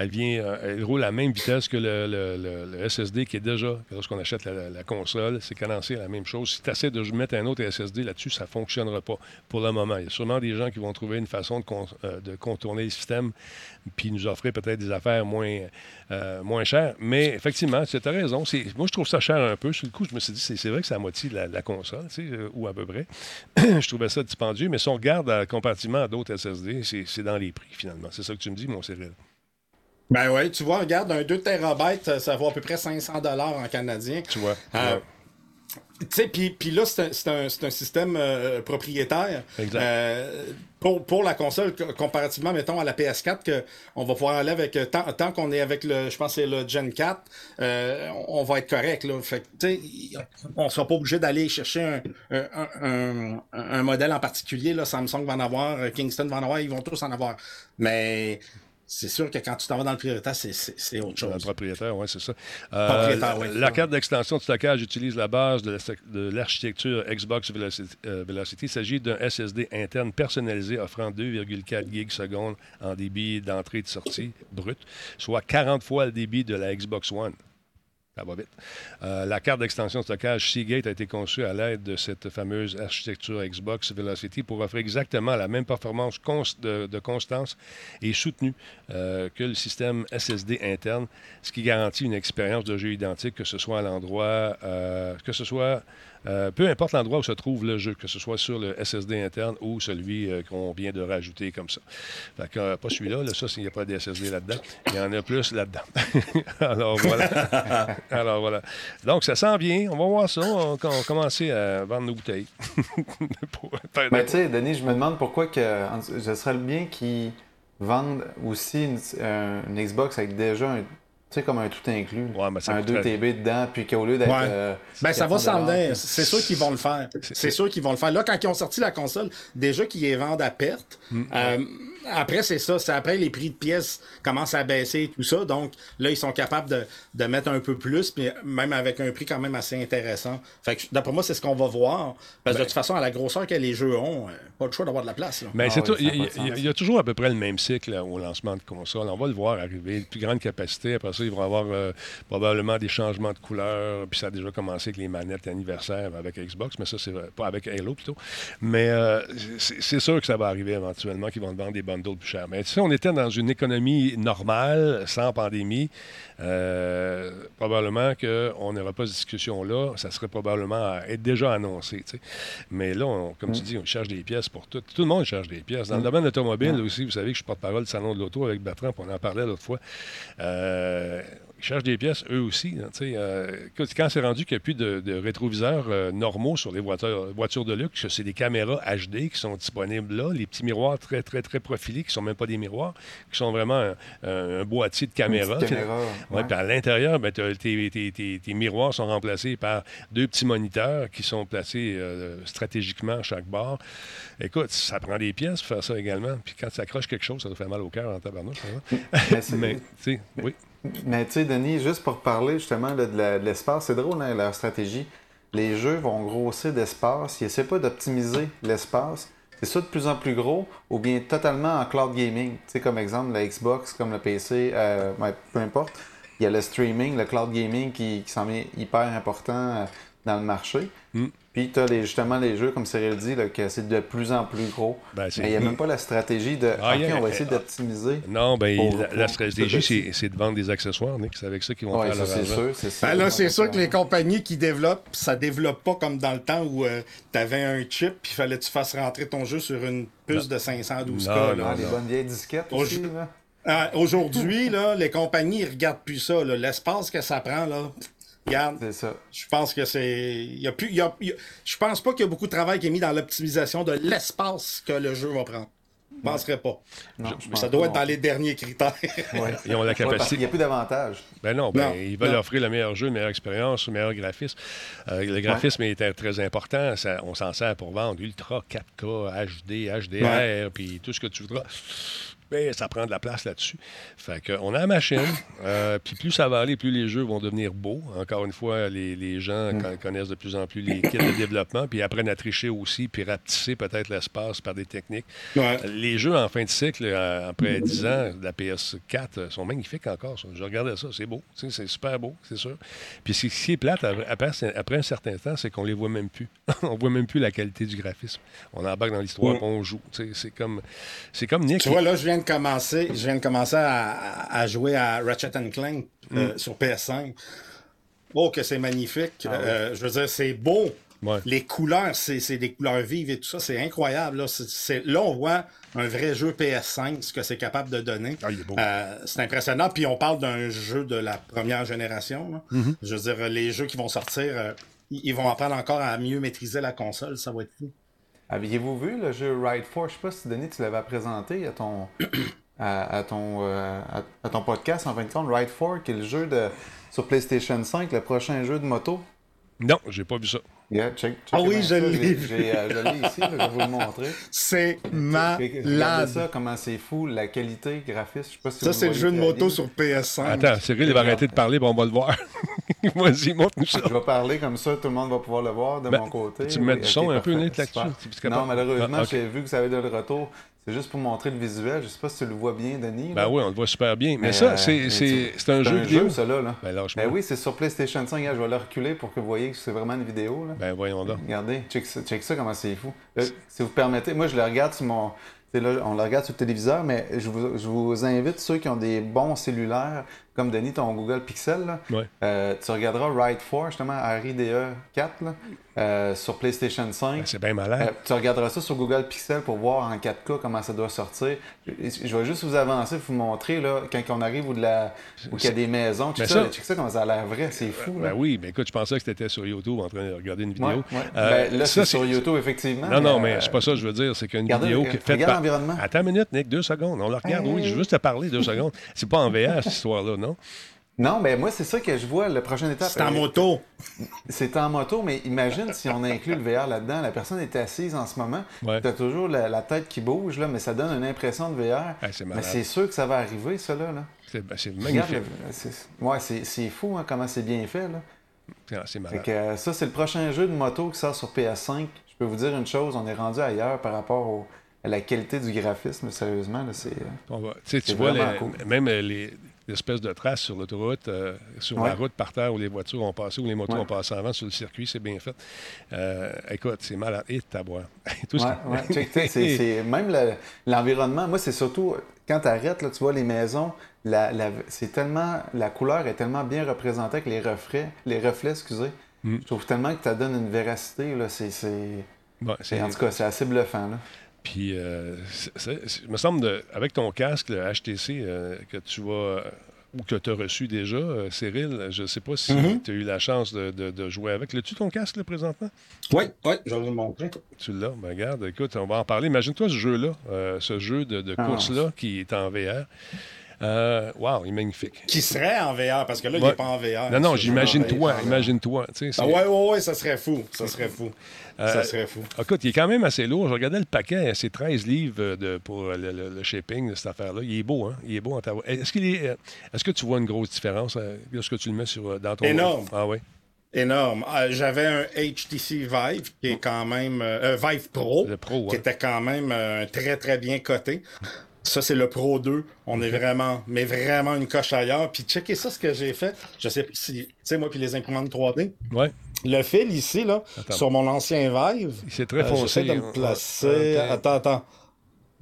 Euh, elle roule à la même vitesse que le, SSD qui est déjà, lorsqu'on achète la, console, c'est cadencé à la même chose. Si tu essaies de mettre un autre SSD là-dessus, ça ne fonctionnera pas pour le moment. Il y a sûrement des gens qui vont trouver une façon de, euh, contourner le système puis nous offrir peut-être des affaires moins, euh, moins chères. Mais effectivement, tu as raison. Moi, je trouve ça cher un peu. Sur le coup, je me suis dit, c'est vrai que c'est la moitié de la, console, ou à peu près. je trouvais ça dispendieux. Mais si on regarde comparativement à d'autres SSD, c'est dans les prix, finalement. C'est ça que tu me dis, mon Cyril? Ben ouais, tu vois, regarde, un 2 TB, ça vaut à peu près 500 en canadien. Tu vois. Euh, Ouais. Tu sais, puis puis là, c'est un, c'est un- c'est un système euh, propriétaire. Exact. Euh, pour, pour la console, co- comparativement, mettons, à la PS4, que on va pouvoir aller avec. euh, Tant, tant qu'on est avec le. Je pense c'est le Gen 4, euh, on va être correct. Là. Fait que, tu sais, on ne sera pas obligé d'aller chercher un, un, un- un- un modèle en particulier. Là. Samsung va en avoir, euh, Kingston va en avoir, ils vont tous en avoir. Mais. C'est sûr que quand tu t'en vas dans le prioritaire, c'est- autre Le chose. propriétaire, oui, c'est ça. Propriétaire, la, carte d'extension de stockage utilise la base de la l'architecture Xbox Velocity. euh, Velocity. Il s'agit d'un SSD interne personnalisé offrant 2,4 gigs secondes en débit d'entrée et de sortie brut, soit 40 fois le débit de la Xbox One. Euh, la carte d'extension de stockage Seagate a été conçue à l'aide de cette fameuse architecture Xbox Velocity pour offrir exactement la même performance de constance et soutenue euh, que le système SSD interne, ce qui garantit une expérience de jeu identique, que ce soit à l'endroit, euh, que ce soit, euh, peu importe l'endroit où se trouve le jeu, que ce soit sur le SSD interne ou celui euh, qu'on vient de rajouter comme ça. Fait que, euh, pas celui-là, là, ça, il n'y a pas de SSD là-dedans. Il y en a plus là-dedans. Alors voilà. Alors voilà. Donc ça sent bien. On va voir ça. On va commencer à vendre nos bouteilles. Mais tu sais, Denis, je me demande pourquoi que ce serait bien qu'ils vendent aussi une, un- une Xbox avec déjà un. Tu sais, comme un tout inclus. Ouais, ça un 2 coûterait- TB dedans, puis qu'au lieu d'être. Ouais. euh, Ben, ça va 400 s'en venir. puis- C'est sûr qu'ils vont le faire. C'est sûr qu'ils vont le faire. Là, quand ils ont sorti la console, déjà qu'ils les vendent à perte. euh, après, c'est ça. C'est après, les prix de pièces commencent à baisser et tout ça. Donc, là, ils sont capables de, de mettre un peu plus, puis même avec un prix quand même assez intéressant. Fait que, d'après moi, c'est ce qu'on va voir. Parce que de toute façon, à la grosseur que les jeux ont, euh, pas le choix d'avoir de la place. là. Mais Ah c'est oui, tout- ça a il y, a- il y a- sens. il y a toujours à peu près le même cycle là, au lancement de console. On va le voir arriver. Plus grande capacité. Après ça, ils vont avoir euh, probablement des changements de couleur. Puis ça a déjà commencé avec les manettes anniversaires avec Xbox, mais ça, c'est pas avec Halo plutôt. Mais euh, c'est c'est sûr que ça va arriver éventuellement, qu'ils vont te vendre des bundles bundle plus cher. Mais si on était dans une économie normale, sans pandémie, euh, probablement qu'on n'aurait pas cette discussion-là. Ça serait probablement à être déjà annoncé. Mais là, on- comme tu dis, on cherche des pièces pour tout. Tout le monde cherche des pièces. Dans le domaine automobile aussi, vous savez que je suis porte-parole du Salon de l'Auto avec Bertrand, puis on en parlait l'autre fois. Euh, ils cherchent des pièces, eux aussi. hein. Euh, quand c'est rendu qu'il n'y a plus de, de rétroviseurs euh, normaux sur les voitures, voitures de luxe, c'est des caméras HD qui sont disponibles là, les petits miroirs très, très, très profilés, qui ne sont même pas des miroirs, qui sont vraiment un, un- un boîtier de caméra. caméra, Ouais, ouais. puis à l'intérieur, ben, tes, tes- tes- tes miroirs sont remplacés par deux petits moniteurs qui sont placés euh, stratégiquement à chaque bord. Écoute, ça prend des pièces pour faire ça également. Puis quand tu accroches quelque chose, ça te fait mal au cœur en tabarnouche. hein. Mais c'est- Mais, tu sais, oui. Mais tu sais, Denis, juste pour parler justement de l'espace, c'est drôle, hein, leur stratégie. Les jeux vont grossir d'espace. Ils essaient pas d'optimiser l'espace. C'est ça de plus en plus gros, ou bien totalement en cloud gaming. Tu sais, comme exemple, la Xbox, comme le PC, euh, peu importe. Il y a le streaming, le cloud gaming qui, qui s'en vient hyper important euh, dans le marché. Mm. Puis tu as les, justement les jeux, comme Cyril dit, là, que c'est de plus en plus gros. Ben, Mais il n'y a même pas la stratégie de Ah, OK, a- on va essayer ah. d'optimiser. Non, ben, Pour- la, stratégie, c'est, c'est de vendre des accessoires, Nick. C'est avec ça qu'ils vont faire ça leur c'est argent. sûr. c'est sûr. Ben là, c'est sûr que les compagnies qui développent, ça développe pas comme dans le temps où tu avais un chip puis il fallait que tu fasses rentrer ton jeu sur une puce de 512K. Non, là. non, Ah, les bonnes vieilles disquettes aussi, là. Ah, Aujourd'hui, là, les compagnies ne regardent plus ça. là. L'espace que ça prend, là, regarde, C'est ça. je pense que c'est. Il y a plus, il y a- il Je pense pas qu'il y a beaucoup de travail qui est mis dans l'optimisation de l'espace que le jeu va prendre. Je penserais pas. Non, je Ça doit être dans les derniers critères. Ouais. Ils ont la Ouais, capacité. n'y a plus d'avantages. Ben non, ben, Non, ils veulent non. offrir le meilleur jeu, la meilleure expérience, le meilleur graphisme. Euh, le graphisme est très important. Ça- on s'en sert pour vendre Ultra 4K, HD, HDR, puis tout ce que tu voudras. Mais ça prend de la place là-dessus. Fait que, on a la machine. euh, puis plus ça va aller, plus les jeux vont devenir beaux. Encore une fois, les, les gens con- connaissent de plus en plus les kits de développement, puis apprennent à tricher aussi, puis rapetisser peut-être l'espace par des techniques. Ouais. Les jeux en fin de cycle, euh, après 10 ans de la PS4, euh, sont magnifiques encore. ça. Je regardais ça, c'est beau. C'est super beau, c'est sûr. Puis ce qui est plate, après, après un certain temps, c'est qu'on les voit même plus. on voit même plus la qualité du graphisme. On embarque dans l'histoire, puis on joue. C'est comme, comme Nick. Tu vois, là, je viens de commencer, je viens de commencer à, à jouer à Ratchet Clank euh, sur PS5. Oh, que c'est magnifique. Euh, je veux dire, c'est beau. Ouais. Les couleurs, c'est c'est des couleurs vives et tout ça, c'est incroyable. Là. Là, on voit un vrai jeu PS5, ce que c'est capable de donner. Ah, il est beau. Euh, c'est impressionnant. Puis on parle d'un jeu de la première génération. Mm-hmm. Je veux dire, les jeux qui vont sortir, euh, ils ils vont apprendre encore à mieux maîtriser la console. Ça va être fou. Aviez-vous vu le jeu Ride 4? Je sais pas si Denis, tu l'avais présenté à ton, à, ton, euh, à ton podcast, en fin de compte. Ride 4, qui est le jeu de, sur PlayStation 5, le prochain jeu de moto. Non, j'ai pas vu ça. Yeah, check, Ah checkez oui, je l'ai vu. euh, Je l'ai ici, là, je vais vous le montrer. C'est Regardez malade. ça, comment c'est fou, la qualité graphiste. Je sais pas si Ça, c'est le jeu de moto sur PS5. Attends, Cyril, il va arrêter de parler, puis on va le voir. Vas-y, montre-nous ça. Je vais parler comme ça, tout le monde va pouvoir le voir de Ben, mon côté. tu me mets Oui, du son un peu, parfait, Nick, là-dessus? Non, malheureusement, Ah, j'ai vu que ça avait de le retour. C'est juste pour montrer le visuel. Je sais pas si tu le vois bien, Denis. Ben là. oui, on le voit super bien. Mais, Mais, ça, euh, c'est, c'est, c'est un C'est jeu un vidéo. jeu, ça, là. là. Ben. Ben oui, c'est sur PlayStation 5. Regarde, je vais le reculer pour que vous voyez que c'est vraiment une vidéo. Là. Ben voyons donc. Regardez, check ça, check ça comment c'est fou. Là, si vous permettez, moi je le regarde sur mon. on le regarde sur le téléviseur, mais je vous, je vous invite, ceux qui ont des bons cellulaires, comme Denis, ton Google Pixel, là, Ouais. euh, tu regarderas Ride 4, justement, RIDE 4, là, euh, sur PlayStation 5. Ben, c'est bien malade. Euh, tu regarderas ça sur Google Pixel pour voir en 4K comment ça doit sortir. Je, je vais juste vous avancer, vous montrer là, quand on arrive où, de la, où il y a des maisons. Check Mais ça, ça- check ça comment ça a l'air vrai, c'est fou. Ben là. oui, mais écoute, je pensais que tu étais sur YouTube en train de regarder une vidéo. Ouais, ouais. Euh, Ben, là, c'est sur YouTube, effectivement. Non, non, mais c'est pas ça que je veux dire. C'est qu'une vidéo qui est faite regarde par... l'environnement. Attends une minute, Nick, deux secondes. On la regarde, oui. Je veux juste te parler deux secondes. C'est pas en VR, cette histoire-là, non? Non, mais moi, c'est ça que je vois, la prochaine étape. C'est en Euh, moto. C'est en moto, mais imagine si on inclut le VR là-dedans. La personne est assise en ce moment. Ouais. Tu as toujours la, la tête qui bouge, là, mais ça donne une impression de VR. Ah, c'est mais c'est sûr que ça va arriver, ça, là. là. C'est ben, Regarde, magnifique. le- c'est- ouais, c'est c'est fou hein, comment c'est bien fait. Là. Ah, C'est Fait malade. que, euh, ça, c'est le prochain jeu de moto qui sort sur PS5. Je peux vous dire une chose, on est rendu ailleurs par rapport au- à la qualité du graphisme, sérieusement. là, c'est, euh, tu vois, vraiment les- cool. même euh, les, l'espèce de trace sur l'autoroute, euh, sur la route par terre où les voitures ont passé, où les motos Ouais. ont passé avant sur le circuit. C'est bien fait. Euh, écoute, c'est malade. Et ta boire. Tout ce qui- même le- l'environnement, moi, c'est surtout quand tu arrêtes, là, tu vois les maisons, la, la- c'est tellement, la couleur est tellement bien représentée avec les reflets, les reflets, excusez. Mm. Je trouve tellement que ça donne une véracité, là, Bon, c'est- en tout cas, c'est assez bluffant, là. Puis, euh, il me semble, de, avec ton casque, le HTC, euh, que tu vas, euh, ou que tu as reçu déjà, euh, Cyril, je ne sais pas si Mhm. tu as eu la chance de, de- de jouer avec. L'as-tu ton casque, là, présentement? Oui, oui, je vais vous le montrer. Tu l'as? Ben, regarde, écoute, on va en parler. Imagine-toi ce jeu-là, ce jeu de, de Ah. course-là qui est en VR. Euh, wow, il est magnifique. Qui serait en VR, parce que là, il n'est pas en VR. Non, non, j'imagine-toi, imagine-toi. Ah ouais, ouais, ouais, ça serait fou. Ça serait fou. Euh, ça serait fou. Écoute, il est quand même assez lourd. Je regardais le paquet, c'est 13 livres euh, de, pour le, le- le shipping de cette affaire-là. Il est beau, hein? Il est beau en ta Est-ce qu'il est, euh, est-ce que tu vois une grosse différence euh, lorsque tu le mets sur, euh, dans ton... Énorme. Ah oui? Énorme. Euh, J'avais un HTC Vive qui est quand même. euh, euh, Vive Pro. Le Pro, Qui était quand même euh, très, très bien coté. Ça, c'est le Pro 2. On est vraiment, mais vraiment une coche ailleurs. Puis checkez ça, ce que j'ai fait. Je sais pas si. Tu sais, moi, puis les imprimantes 3D. Ouais. Le fil ici, là, Attends. sur mon ancien Vive. C'est très euh, foncé. De hein. me placer. Ah, Attends, attends.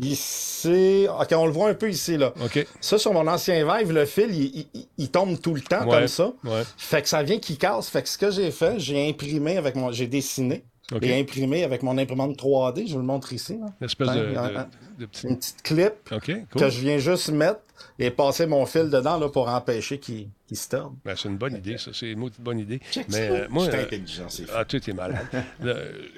Ici. Ok, on le voit un peu ici, là. OK. Ça, sur mon ancien Vive, le fil, il, il- il tombe tout le temps Ouais, comme ça. ouais. Fait que ça vient qui casse. Fait que ce que j'ai fait, j'ai imprimé avec mon. J'ai dessiné OK. et imprimé avec mon imprimante 3D. Je vous le montre ici. Là. Une espèce de, Ouais, un- de, un- de petit... Une petite clip OK, que je viens juste mettre et passer mon fil dedans là, pour empêcher qu'il se. Ben, c'est une bonne idée, ça. C'est une maudite bonne idée. Mais euh, moi... Euh, intelligent, c'est. Ah, tu es malade. là,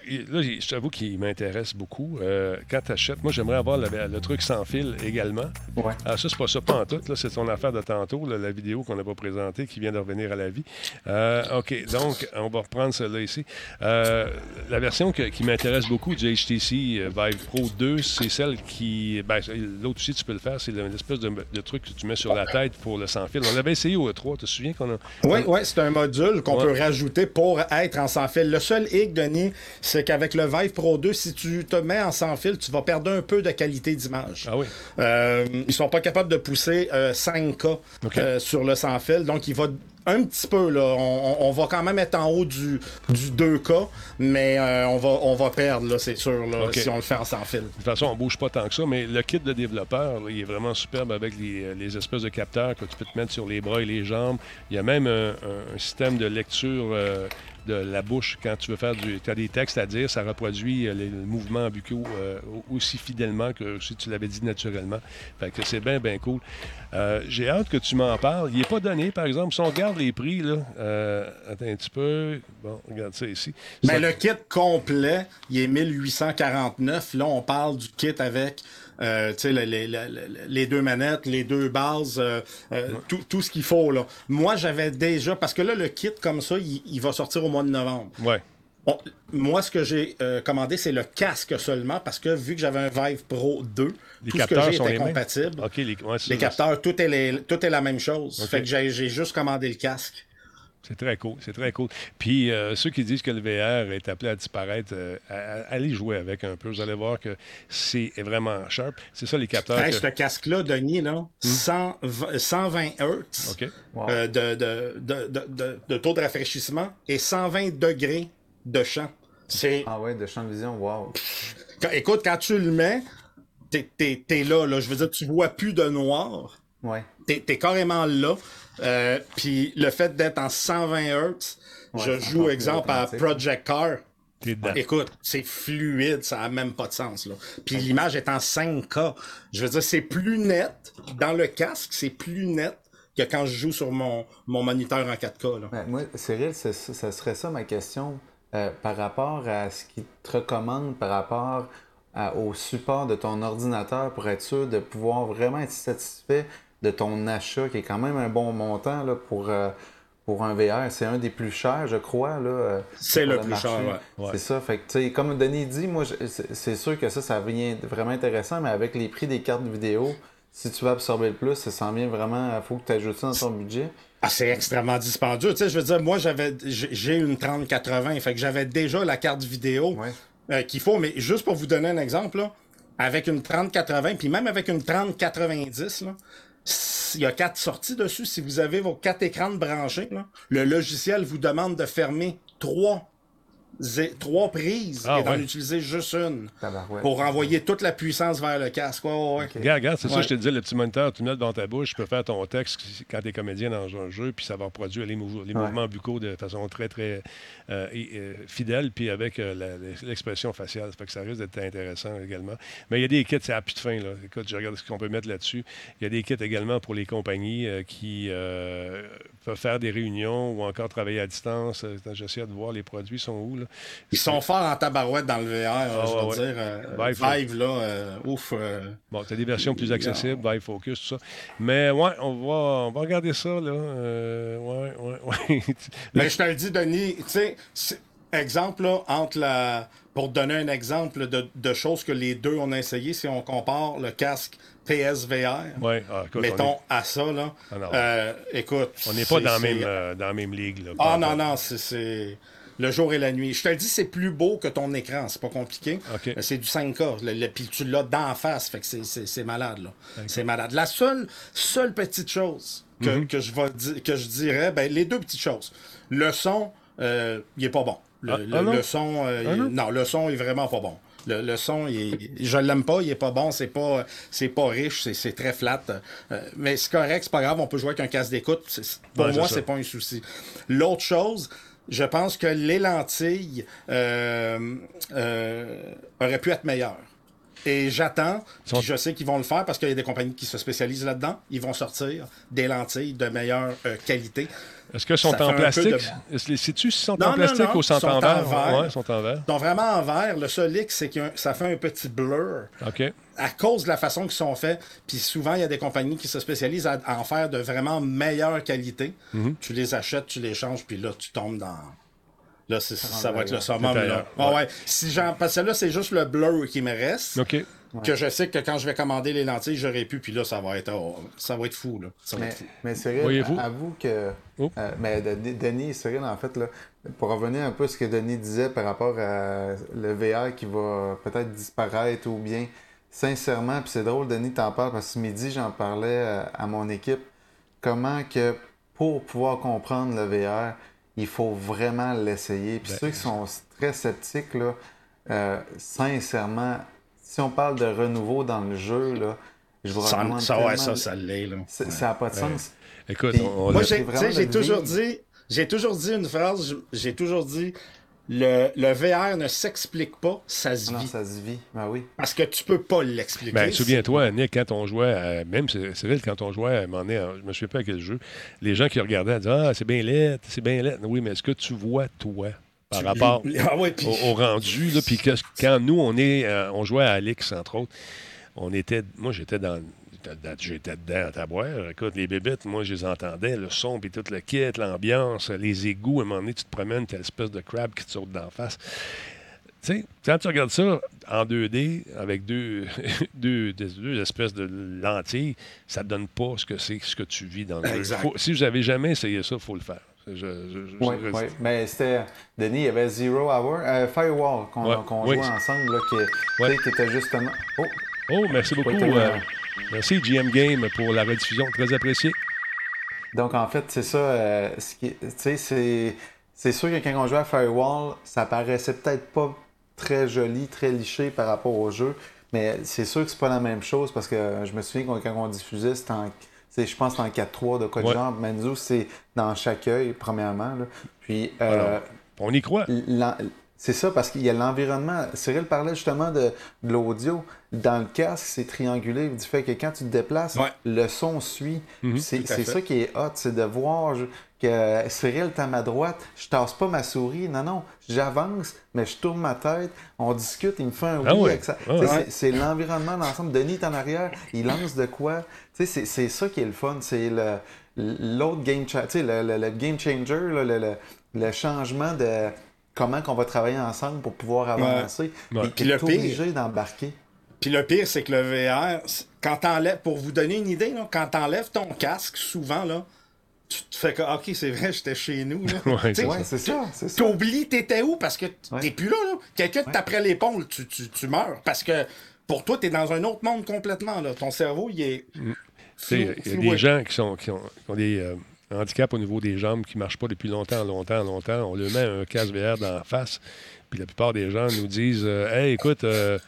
je t'avoue qu'il m'intéresse beaucoup. Euh, quand tu achètes, moi, j'aimerais avoir le, le truc sans fil également. Ouais. Ah, ça, c'est pas ça, pas en tout. Là, c'est ton affaire de tantôt, là, la vidéo qu'on n'a pas présentée, qui vient de revenir à la vie. Euh, OK, donc, on va reprendre celle-là ici. Euh, la version que- qui m'intéresse beaucoup du HTC Vive Pro 2, c'est celle qui... Ben, l'autre aussi, tu peux le faire. C'est l'espèce de, de truc que tu mets sur la tête pour le sans fil. On l'avait essayé au E3. Tu te souviens qu'on a... Oui, c'est un module qu'on Ouais. peut rajouter pour être en sans fil. Le seul hic, Denis, c'est qu'avec le Vive Pro 2, si tu te mets en sans fil, tu vas perdre un peu de qualité d'image. Ah oui? Euh, ils sont pas capables de pousser euh, 5K OK. euh, sur le sans fil, donc il va un petit peu là. On, on- va quand même être en haut du, du 2K, mais euh, on va on va perdre là, c'est sûr là, si on le fait en sans fil. De toute façon, on bouge pas tant que ça, mais le kit de développeur, là, il est vraiment superbe avec les, les espèces de capteurs que tu peux te mettre sur les bras et les jambes. Il y a même un, un- un système de lecture euh, de la bouche quand tu veux faire du. Tu as des textes à dire, ça reproduit euh, les, mouvements buccaux euh, aussi fidèlement que si tu l'avais dit naturellement. Fait que c'est bien, bien cool. Euh, J'ai hâte que tu m'en parles. Il n'est pas donné, par exemple. Si on regarde les prix, là, attends un petit peu. Bon, regarde ça ici. Mais Ça- le kit complet, il est 1849. Là, on parle du kit avec euh, tu sais, le- le- le- le- les deux manettes, les deux bases, euh, euh, tout, tout ce qu'il faut. Là. Moi, j'avais déjà, parce que là, le kit comme ça, il, il va sortir au mois de novembre. Ouais. Moi, ce que j'ai euh, commandé, c'est le casque seulement, parce que vu que j'avais un Vive Pro 2, Les tout ce que capteurs j'ai sont était les compatible. Les, ouais, Les capteurs, tout est, les- tout est la même chose. Fait que j'ai j'ai juste commandé le casque. C'est très cool, c'est très cool. Puis euh, ceux qui disent que le VR est appelé à disparaître, euh, allez jouer avec un peu. Vous allez voir que c'est vraiment sharp. C'est ça les capteurs. Hey, que- Ce casque-là, Denis, là, 120 120 Hz. Wow. euh, de, de, de, de, de- de taux de rafraîchissement et 120 degrés de champ. C'est. Ah ouais, de champ de vision, wow. Quand- écoute, quand tu le mets, t'es, t'es- t'es là, là. Je veux dire, tu vois plus de noir. Ouais. T'es, t'es carrément là. Euh, Puis le fait d'être en 120 Hz, Ouais, je joue, exemple, à. Project Car. Écoute, c'est fluide, ça a même pas de sens. Là. Puis l'image est en 5K. Je veux dire, c'est plus net. Dans le casque, c'est plus net que quand je joue sur mon, mon moniteur en 4K. Là. Ben, moi, Cyril, ce ce serait ça ma question euh, par rapport à ce qu'il te recommande, par rapport à- au support de ton ordinateur pour être sûr de pouvoir vraiment être satisfait de ton achat, qui est quand même un bon montant là, pour, euh, pour un VR. C'est un des plus chers, je crois. là, euh, C'est le plus marché. cher, ouais. Ouais. C'est ça. Fait que, tu sais, comme Denis dit, moi, c'est sûr que ça, ça vient vraiment intéressant, mais avec les prix des cartes vidéo, si tu veux absorber le plus, ça s'en vient vraiment. Il faut que tu ajoutes ça dans ton budget. Ah, c'est extrêmement dispendieux. Tu sais, je veux dire, moi, j'avais, j'ai j'ai une 3080, fait que j'avais déjà la carte vidéo Ouais. euh, qu'il faut. Mais juste pour vous donner un exemple, là, avec une 3080, puis même avec une 3090, là, il y a quatre sorties dessus. Si vous avez vos quatre écrans branchés, le logiciel vous demande de fermer trois trois prises Ah, et d'en ouais. utiliser juste une Tabarouette. pour envoyer toute la puissance vers le casque. Ouais, ouais, ouais. Regarde, regarde, c'est ça, Ouais. je te disais, le petit moniteur, tu le mets dans ta bouche, tu peux faire ton texte quand tu es comédien dans un jeu, puis ça va reproduire les, mou- les Ouais. mouvements buccaux de façon très, très euh, et- euh, fidèle, puis avec euh, la- l'expression faciale. Ça fait que ça risque d'être intéressant également. Mais il y a des kits, c'est à plus de fin. Là. Écoute, je regarde ce qu'on peut mettre là-dessus. Il y a des kits également pour les compagnies euh, qui euh, peuvent faire des réunions ou encore travailler à distance. Euh, J'essaie de voir les produits sont où. Là. Ils sont forts en tabarouette dans le VR, Ah, je veux ouais. dire. euh, Vive, Vive, là, euh, ouf. euh, Bon, tu as des versions plus accessibles, Vive Focus, tout ça. Mais ouais, on va, on va regarder ça, là. Ouais, ouais, ouais. Mais je te le dis, Denis, tu sais, c'est- exemple, là, entre la. Pour te donner un exemple de, de choses que les deux ont essayé, si on compare le casque PSVR, ouais, ah, écoute, on mettons est- à ça, là. Ah, euh, écoute. on n'est pas dans, la même, euh, dans la même ligue. Là, Ah non, non, c'est- c'est. Le jour et la nuit. Je te le dis, c'est plus beau que ton écran. C'est pas compliqué. C'est du 5K. Le, le- puis tu l'as d'en face. Fait que c'est- malade, là. C'est malade. La seule, seule petite chose que, Mm-hmm. que je, vais que je dirais, ben, les deux petites choses. Le son, euh, il est pas bon. Le, Ah, le- ah le son, euh, Ah il- non? non, le son est vraiment pas bon. Le, le son, il est- je l'aime pas, il est pas bon, c'est pas, c'est pas riche, c'est, très flat. Euh, mais c'est correct, c'est pas grave, on peut jouer avec un casque d'écoute. Pour Ouais, moi, c'est pas un souci. L'autre chose, je pense que les lentilles euh, euh, auraient pu être meilleures. Et j'attends, Sont- je sais qu'ils vont le faire parce qu'il y a des compagnies qui se spécialisent là-dedans. Ils vont sortir des lentilles de meilleure euh, qualité. Est-ce qu'elles sont en plastique? de- Est-ce les- Sais-tu si sont Non, en plastique non, ou sont, sont en en verre? verre. Ouais, sont en verre. Donc vraiment en vert, le seul hic, c'est que ça fait un petit blur OK. à cause de la façon qu'ils sont faits. Puis souvent, il y a des compagnies qui se spécialisent à, en faire de vraiment meilleure qualité. Mhm. Tu les achètes, tu les changes, puis là, tu tombes dans. Là, c'est- ça va être le summum. Là. Ah ouais. ouais. Si j'en- parce que là, c'est juste le blur qui me reste. OK. Que je sais que quand je vais commander les lentilles, j'aurais pu, puis là, ça va être, oh, ça va être fou. Là. Ça va Mais, être fou. mais Cyril, Voyez-vous? avoue que. Oh. euh, mais de- de- Denis et Cyril, en fait, là, pour revenir un peu à ce que Denis disait par rapport à le VR qui va peut-être disparaître ou bien, sincèrement, puis c'est drôle, Denis, t'en parles parce que ce midi, j'en parlais euh, à mon équipe, comment que pour pouvoir comprendre le VR, il faut vraiment l'essayer. Puis Ben, ceux qui sont très sceptiques, là, euh, sincèrement, si on parle de renouveau dans le jeu, là, je vous Ça, recommande ça, ouais, ça, ça l'est. là. Ça n'a pas de sens. Écoute, Puis, on, on Moi, j'ai, toujours dit, j'ai toujours dit une phrase, j'ai toujours dit, le, le VR ne s'explique pas, ça se Ah Non, vit. ça se vit. Ben oui. Parce que tu peux pas l'expliquer. Ben, souviens-toi, Nick, quand on jouait, à- même vrai, quand on jouait à un moment donné, je me souviens pas à quel jeu, les gens qui regardaient disaient Ah, c'est bien laid, c'est bien laid. Oui, mais est-ce que tu vois, toi, par Tu- rapport Ah ouais, au, au rendu, là, que- quand nous, on, est, euh, on jouait à Alix, entre autres, on était, moi, j'étais dans. J'étais dedans à taboire. Écoute, les bébites, moi, je les entendais, le son, puis tout le kit, l'ambiance, les égouts. À un moment donné, tu te promènes, t'as l'espèce de crabe qui te saute d'en face. Tu sais, quand tu regardes ça en 2D, avec deux, deux, des- deux espèces de lentilles, ça ne donne pas ce que c'est, ce que tu vis dans le jeu. Si vous n'avez jamais essayé ça, il faut le faire. Je- je- je- Oui, oui. Mais c'était. Denis, il y avait Zero Hour, euh, Firewall qu'on Ouais, qu'on oui. jouait ensemble, là, qui, Ouais. était justement. Oh, Oh, merci beaucoup. euh, merci, GM Game, pour la rediffusion. Très apprécié. Donc, en fait, c'est ça. euh, tu sais, c'est. C'est sûr que quand on jouait à Firewall, ça paraissait peut-être pas très joli, très liché par rapport au jeu, mais c'est sûr que c'est pas la même chose parce que je me souviens qu'on- quand on diffusait, c'était en. C'est- Je pense en 4-3 de quoi de Ouais. genre. Manzo, c'est dans chaque œil, premièrement. là. Puis, euh, On y croit. C'est ça, parce qu'il y a l'environnement. Cyril parlait justement de, de l'audio. Dans le casque, c'est triangulé du fait que quand tu te déplaces, Ouais. le son suit. Puis c'est ça qui est hot, c'est de voir je- que Cyril est à ma droite, je tasse pas ma souris. Non, non, j'avance, mais je tourne ma tête, on discute, il me fait un oui Ah ouais. avec ça. Ah c'est- l'environnement d'ensemble. Denis est en arrière, il lance de quoi? Tu sais, c'est ça qui est le fun. C'est l'autre game, le, le- le game changer, là, le changement de comment qu'on va travailler ensemble pour pouvoir avancer. Ouais. Et Puis le pire- obligé d'embarquer. Puis le pire, c'est que le VR, quand t'enlèves, pour vous donner une idée, là, quand t'enlèves ton casque, souvent, là, tu te fais que, ok, c'est vrai, j'étais chez nous. Là. Ouais, c'est Ouais, ça, c'est ça. T'oublies t'étais où? Parce que t'es Ouais. plus là. là. Quelqu'un te taperait l'épaule, tu, tu, tu meurs. Parce que pour toi, t'es dans un autre monde complètement. Là. Ton cerveau, il est. sais, Il y a des gens qui, sont, qui ont, qui ont des euh, handicaps au niveau des jambes qui ne marchent pas depuis longtemps, longtemps, longtemps. On leur met un casque VR dans la face. Puis la plupart des gens nous disent euh, Hey, écoute, euh,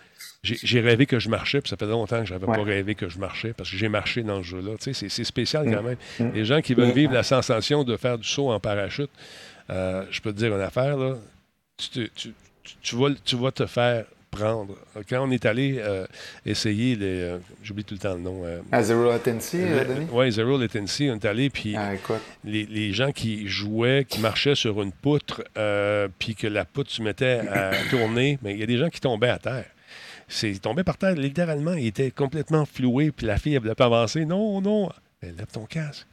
j'ai rêvé que je marchais, puis ça fait longtemps que je n'avais Ouais. pas rêvé que je marchais parce que j'ai marché dans ce jeu-là. Tu sais, c'est- spécial Mm. quand même. Les gens qui veulent Mais- vivre la sensation de faire du saut en parachute, euh, je peux te dire une affaire, là. Tu, te- tu- tu- tu vas, tu vas te faire prendre. Quand on est allé euh, essayer les. euh, J'oublie tout le temps le nom. euh, À Zero Latency, Denis? oui, Zero Latency, on est allé, puis Ah, les, les gens qui jouaient, qui marchaient sur une poutre, puis que la poutre se mettait à tourner, mais il y a des gens qui tombaient à terre. C'est, ils tombaient par terre, littéralement, ils étaient complètement floués, puis la fille, elle voulait pas avancer. Non, non, elle lève ton casque.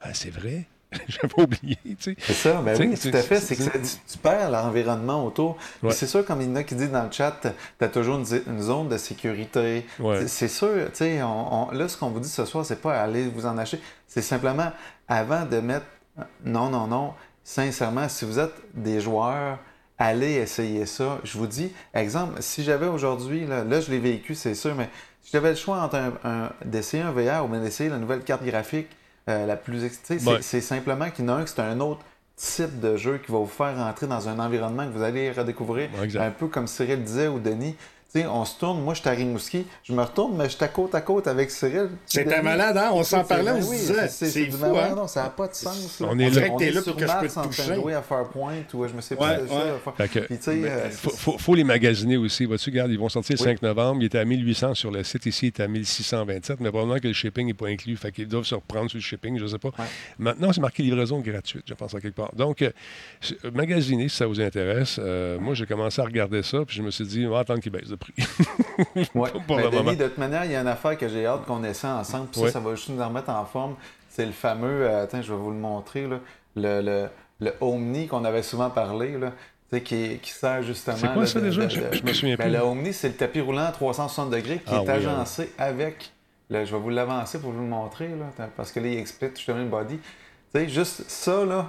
Ah, c'est vrai? J'avais oublié, tu sais. C'est ça, ben oui, tout à fait. c'est- que ça- tu, tu perds l'environnement autour. Ouais. C'est sûr, comme il y en a qui disent dans le chat, tu as toujours une, zone de sécurité. Ouais. C'est- sûr, tu sais, on- on- là, ce qu'on vous dit ce soir, c'est pas aller vous en acheter. C'est simplement, avant de mettre non, non, non, sincèrement, si vous êtes des joueurs, allez essayer ça. Je vous dis, exemple, si j'avais aujourd'hui, là, là, je l'ai vécu, c'est sûr, mais si j'avais le choix entre un- un- d'essayer un VR ou d'essayer la nouvelle carte graphique euh, la plus... ex- tu sais, C'est Ouais. c'est simplement qu'il y en a un que c'est un autre type de jeu qui va vous faire rentrer dans un environnement que vous allez redécouvrir. Ouais. Un peu comme Cyril disait ou Denis. On se tourne, moi je suis à Rimouski, je me retourne, mais je suis à côte à côte avec Cyril. C'était malade, hein? On s'en parlait, on se oui, disait. c'est- C'est du fou, malade. hein? Non, ça n'a pas de sens. là. On est là. t'es est là sur que je peux te en train de toucher. à ou je me sais pas. Ouais, ça, ouais. Que, Puis, euh, faut, c'est- faut- faut les magasiner aussi. Vois-tu, regarde, ils vont sortir le Oui. 5 novembre. Il était à 1800 sur le site. Ici, il est à 1627. Mais probablement que le shipping n'est pas inclus. Fait qu'ils doivent se reprendre sur le shipping, je ne sais pas. Maintenant, c'est marqué livraison gratuite, je pense, à quelque part. Donc, euh, c'est- magasiner, si ça vous intéresse. Euh, moi, j'ai commencé à regarder ça. Puis je me suis dit, on va attendre qu'il baisse de prix. Ouais. Pour Ben, Denis, de toute manière, il y a une affaire que j'ai hâte qu'on essaie ensemble. Puis Ouais. ça, ça va juste nous en remettre en forme. C'est le fameux, euh, attends, je vais vous le montrer, là, le, le, le Omni qu'on avait souvent parlé, là, qui, qui sert justement. C'est quoi là, ça, de- déjà? de- Je- de- je me souviens Ben, plus. Le Omni, c'est le tapis roulant à 360 degrés qui Ah est oui, agencé avec. le- je vais vous l'avancer pour vous le montrer, là, parce que là, il explique justement le body. Tu sais, juste ça, là,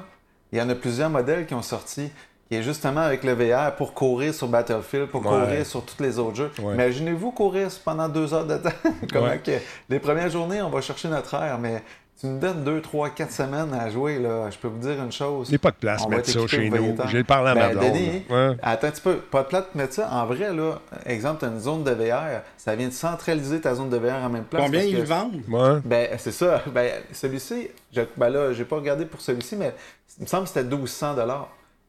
il y en a plusieurs modèles qui ont sorti. Qui est justement avec le VR pour courir sur Battlefield, pour Ouais. courir sur tous les autres jeux. Ouais. Imaginez-vous courir pendant deux heures de temps. Comment Ouais. que les premières journées, on va chercher notre air, mais tu nous donnes deux, trois, quatre semaines à jouer, là. Je peux vous dire une chose. Il n'y a pas de place va mettre ça chez nous. J'ai parlé à ma Ben, blonde. Denis, Ouais. Attends un petit peu, pas de plate de mettre ça. En vrai, là, exemple, tu as une zone de VR, ça vient de centraliser ta zone de VR en même place. Combien ils que- le vendent? Ouais. Ben, c'est ça. Ben, celui-ci, je- ben là, j'ai pas regardé pour celui-ci, mais il me semble que c'était 1200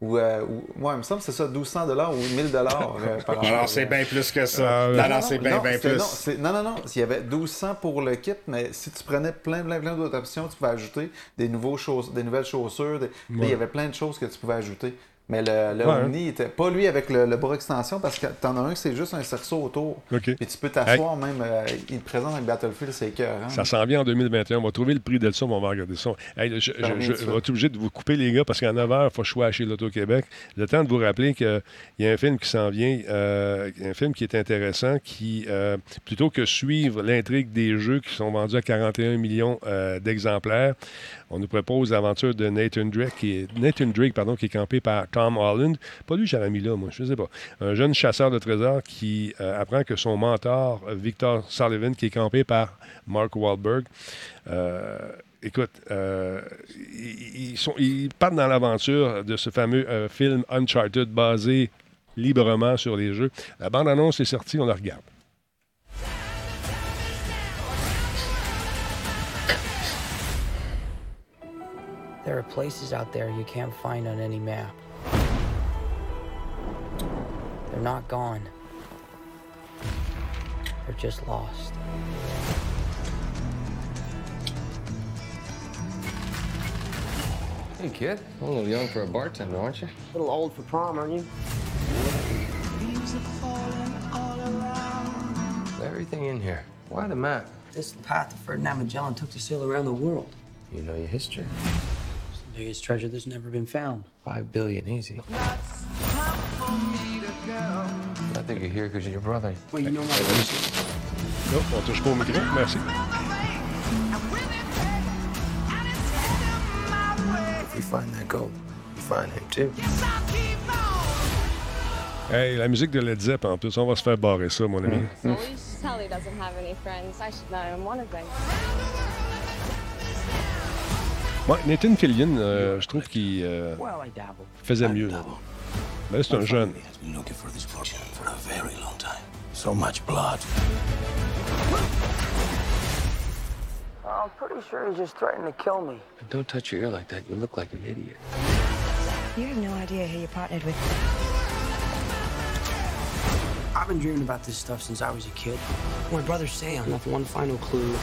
ou, euh, ou- ouais, il me semble que c'est ça, 1200 ou 1000 euh, par Alors, c'est bien plus que ça. ouais. Non, non, c'est bien, non, bien plus. Non, non, non. Il y avait 1200 pour le kit, mais si tu prenais plein, plein, plein d'autres options, tu pouvais ajouter des, nouveaux chauss- des nouvelles chaussures. des- Il y avait plein de choses que tu pouvais ajouter. Mais le, le Ouais. Omni était pas lui avec le, le bras extension parce que t'en as un que c'est juste un cerceau autour. OK. Puis tu peux t'asseoir même. euh, il te présente avec Battlefield, c'est écœurant. Ça s'en vient en 2021. On va trouver le prix de ça, mais on va regarder ça. Hey, je, vais être obligé de vous couper, les gars, parce qu'à 9 h, il faut chez l'Auto-Québec. Le temps de vous rappeler qu'il y a un film qui s'en vient, euh, un film qui est intéressant, qui, euh, plutôt que suivre l'intrigue des jeux qui sont vendus à 41 millions euh, d'exemplaires, on nous propose l'aventure de Nathan Drake, qui est, Nathan Drake pardon, qui est campé par Tom Holland. Pas lui, j'avais mis là, moi, je sais pas. Un jeune chasseur de trésors qui euh, apprend que son mentor, Victor Sullivan, qui est campé par Mark Wahlberg, euh, écoute, euh, ils, ils partent dans l'aventure de ce fameux euh, film Uncharted basé librement sur les jeux. La bande-annonce est sortie, on la regarde. There are places out there you can't find on any map. They're not gone. They're just lost. Hey, kid. A little young for a bartender, aren't you? A little old for prom, aren't you? Everything in here. Why the map? This is the path that Ferdinand Magellan took to sail around the world. You know your history. It's the biggest treasure that's never been found. Five billion, easy. I think you're here because you're your brother. Well, you know my Non, on touche pas au micro, merci. If we find that gold, we find him too. Hey, la musique de Led Zepp, en plus, on va se faire barrer ça, mon ami. Ouais, Nathan Fillion, euh, je trouve qu'il euh, Well, I dabble. faisait mieux. là. Mais c'est un jeune. has been looking for this project for a very long time. So much blood. I'm pretty sure he just threatened to kill me. But Don't touch your ear like that. You look like an idiot. You have no idea who you partnered with. I've been dreaming about this stuff since I was a kid. My brother Sam left one final clue.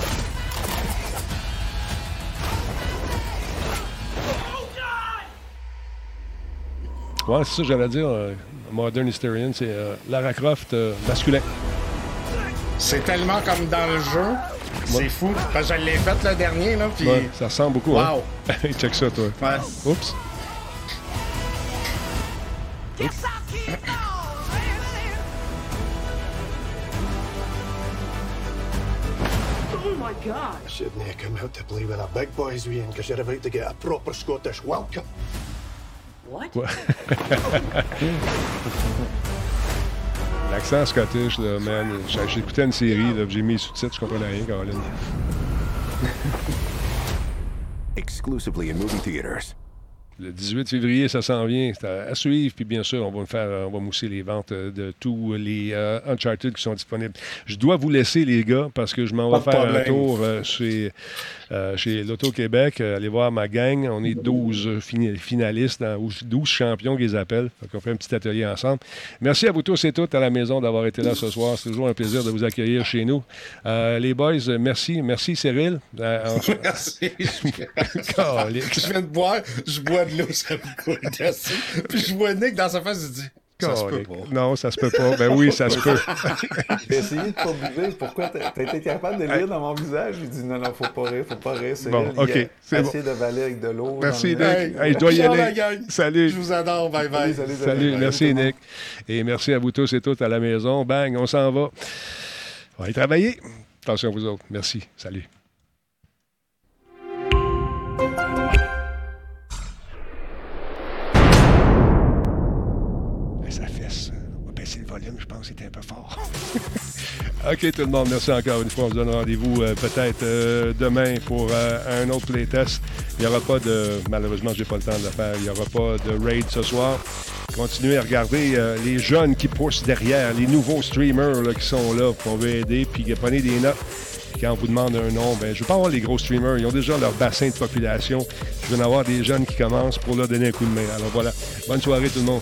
Ouais, c'est ça que j'allais dire. euh, Modern Hysterian, c'est euh, Lara Croft euh, masculin. C'est tellement comme dans le jeu. C'est fou. Parce que je l'ai fait le dernier, là. Puis. Ouais, ça ressemble beaucoup. Wow. Hein? Check ça, toi. Ouais. Oups. Shouldn't have come out to play with the big boys, Ian, because you're about to get a proper Scottish welcome? What? L'accent scottish, là, man. J'ai- J'écoutais une série, là, j'ai mis les sous-titres, je comprenais rien, Caroline. Exclusively in movie theaters. Le 18 février, ça s'en vient. C'est à, à suivre. Puis bien sûr, on va faire, euh, on va mousser les ventes euh, de tous les euh, Uncharted qui sont disponibles. Je dois vous laisser, les gars, parce que je m'en vais faire un tour euh, chez, euh, chez l'Auto-Québec. euh, aller voir ma gang. On est 12 fini- finalistes, dans- ou 12 champions qu'ils appellent. On fait un petit atelier ensemble. Merci à vous tous et toutes à la maison d'avoir été là ce soir. C'est toujours un plaisir de vous accueillir chez nous. Euh, les boys, merci. Merci, Cyril. On- Merci. Je viens de boire, je bois de l'eau, ça me coule dessus. Puis je vois Nick dans sa face, il dit Ça se peut Calique. pas. Non, ça se peut pas. Ben oui, ça se peut. J'ai essayé de pas bouger. Pourquoi t'as été capable de lire dans mon visage? J'ai dit non, non, faut pas rire, faut pas rire. C'est Bon, OK, c'est bon. De valer avec de l'eau. Merci, Nick. Hey, je dois y aller. Salut. Je vous adore, bye bye. Salut, salut, Salut, salut. merci. Nick. Et merci à vous tous et toutes à la maison. Bang, on s'en va. On va aller travailler. Attention à vous autres. Merci. Salut. Je pense que c'était un peu fort. OK, tout le monde, merci encore une fois. On se donne rendez-vous euh, peut-être euh, demain pour euh, un autre playtest. Il n'y aura pas de. Malheureusement, j'ai pas le temps de le faire. Il n'y aura pas de raid ce soir. Continuez à regarder les jeunes qui poussent derrière, les nouveaux streamers là, qui sont là, qu'on veut aider, puis prenez des notes. Quand on vous demande un nom, ben, je veux pas avoir les gros streamers. Ils ont déjà leur bassin de population. Je veux en avoir des jeunes qui commencent pour leur donner un coup de main. Alors voilà. Bonne soirée tout le monde.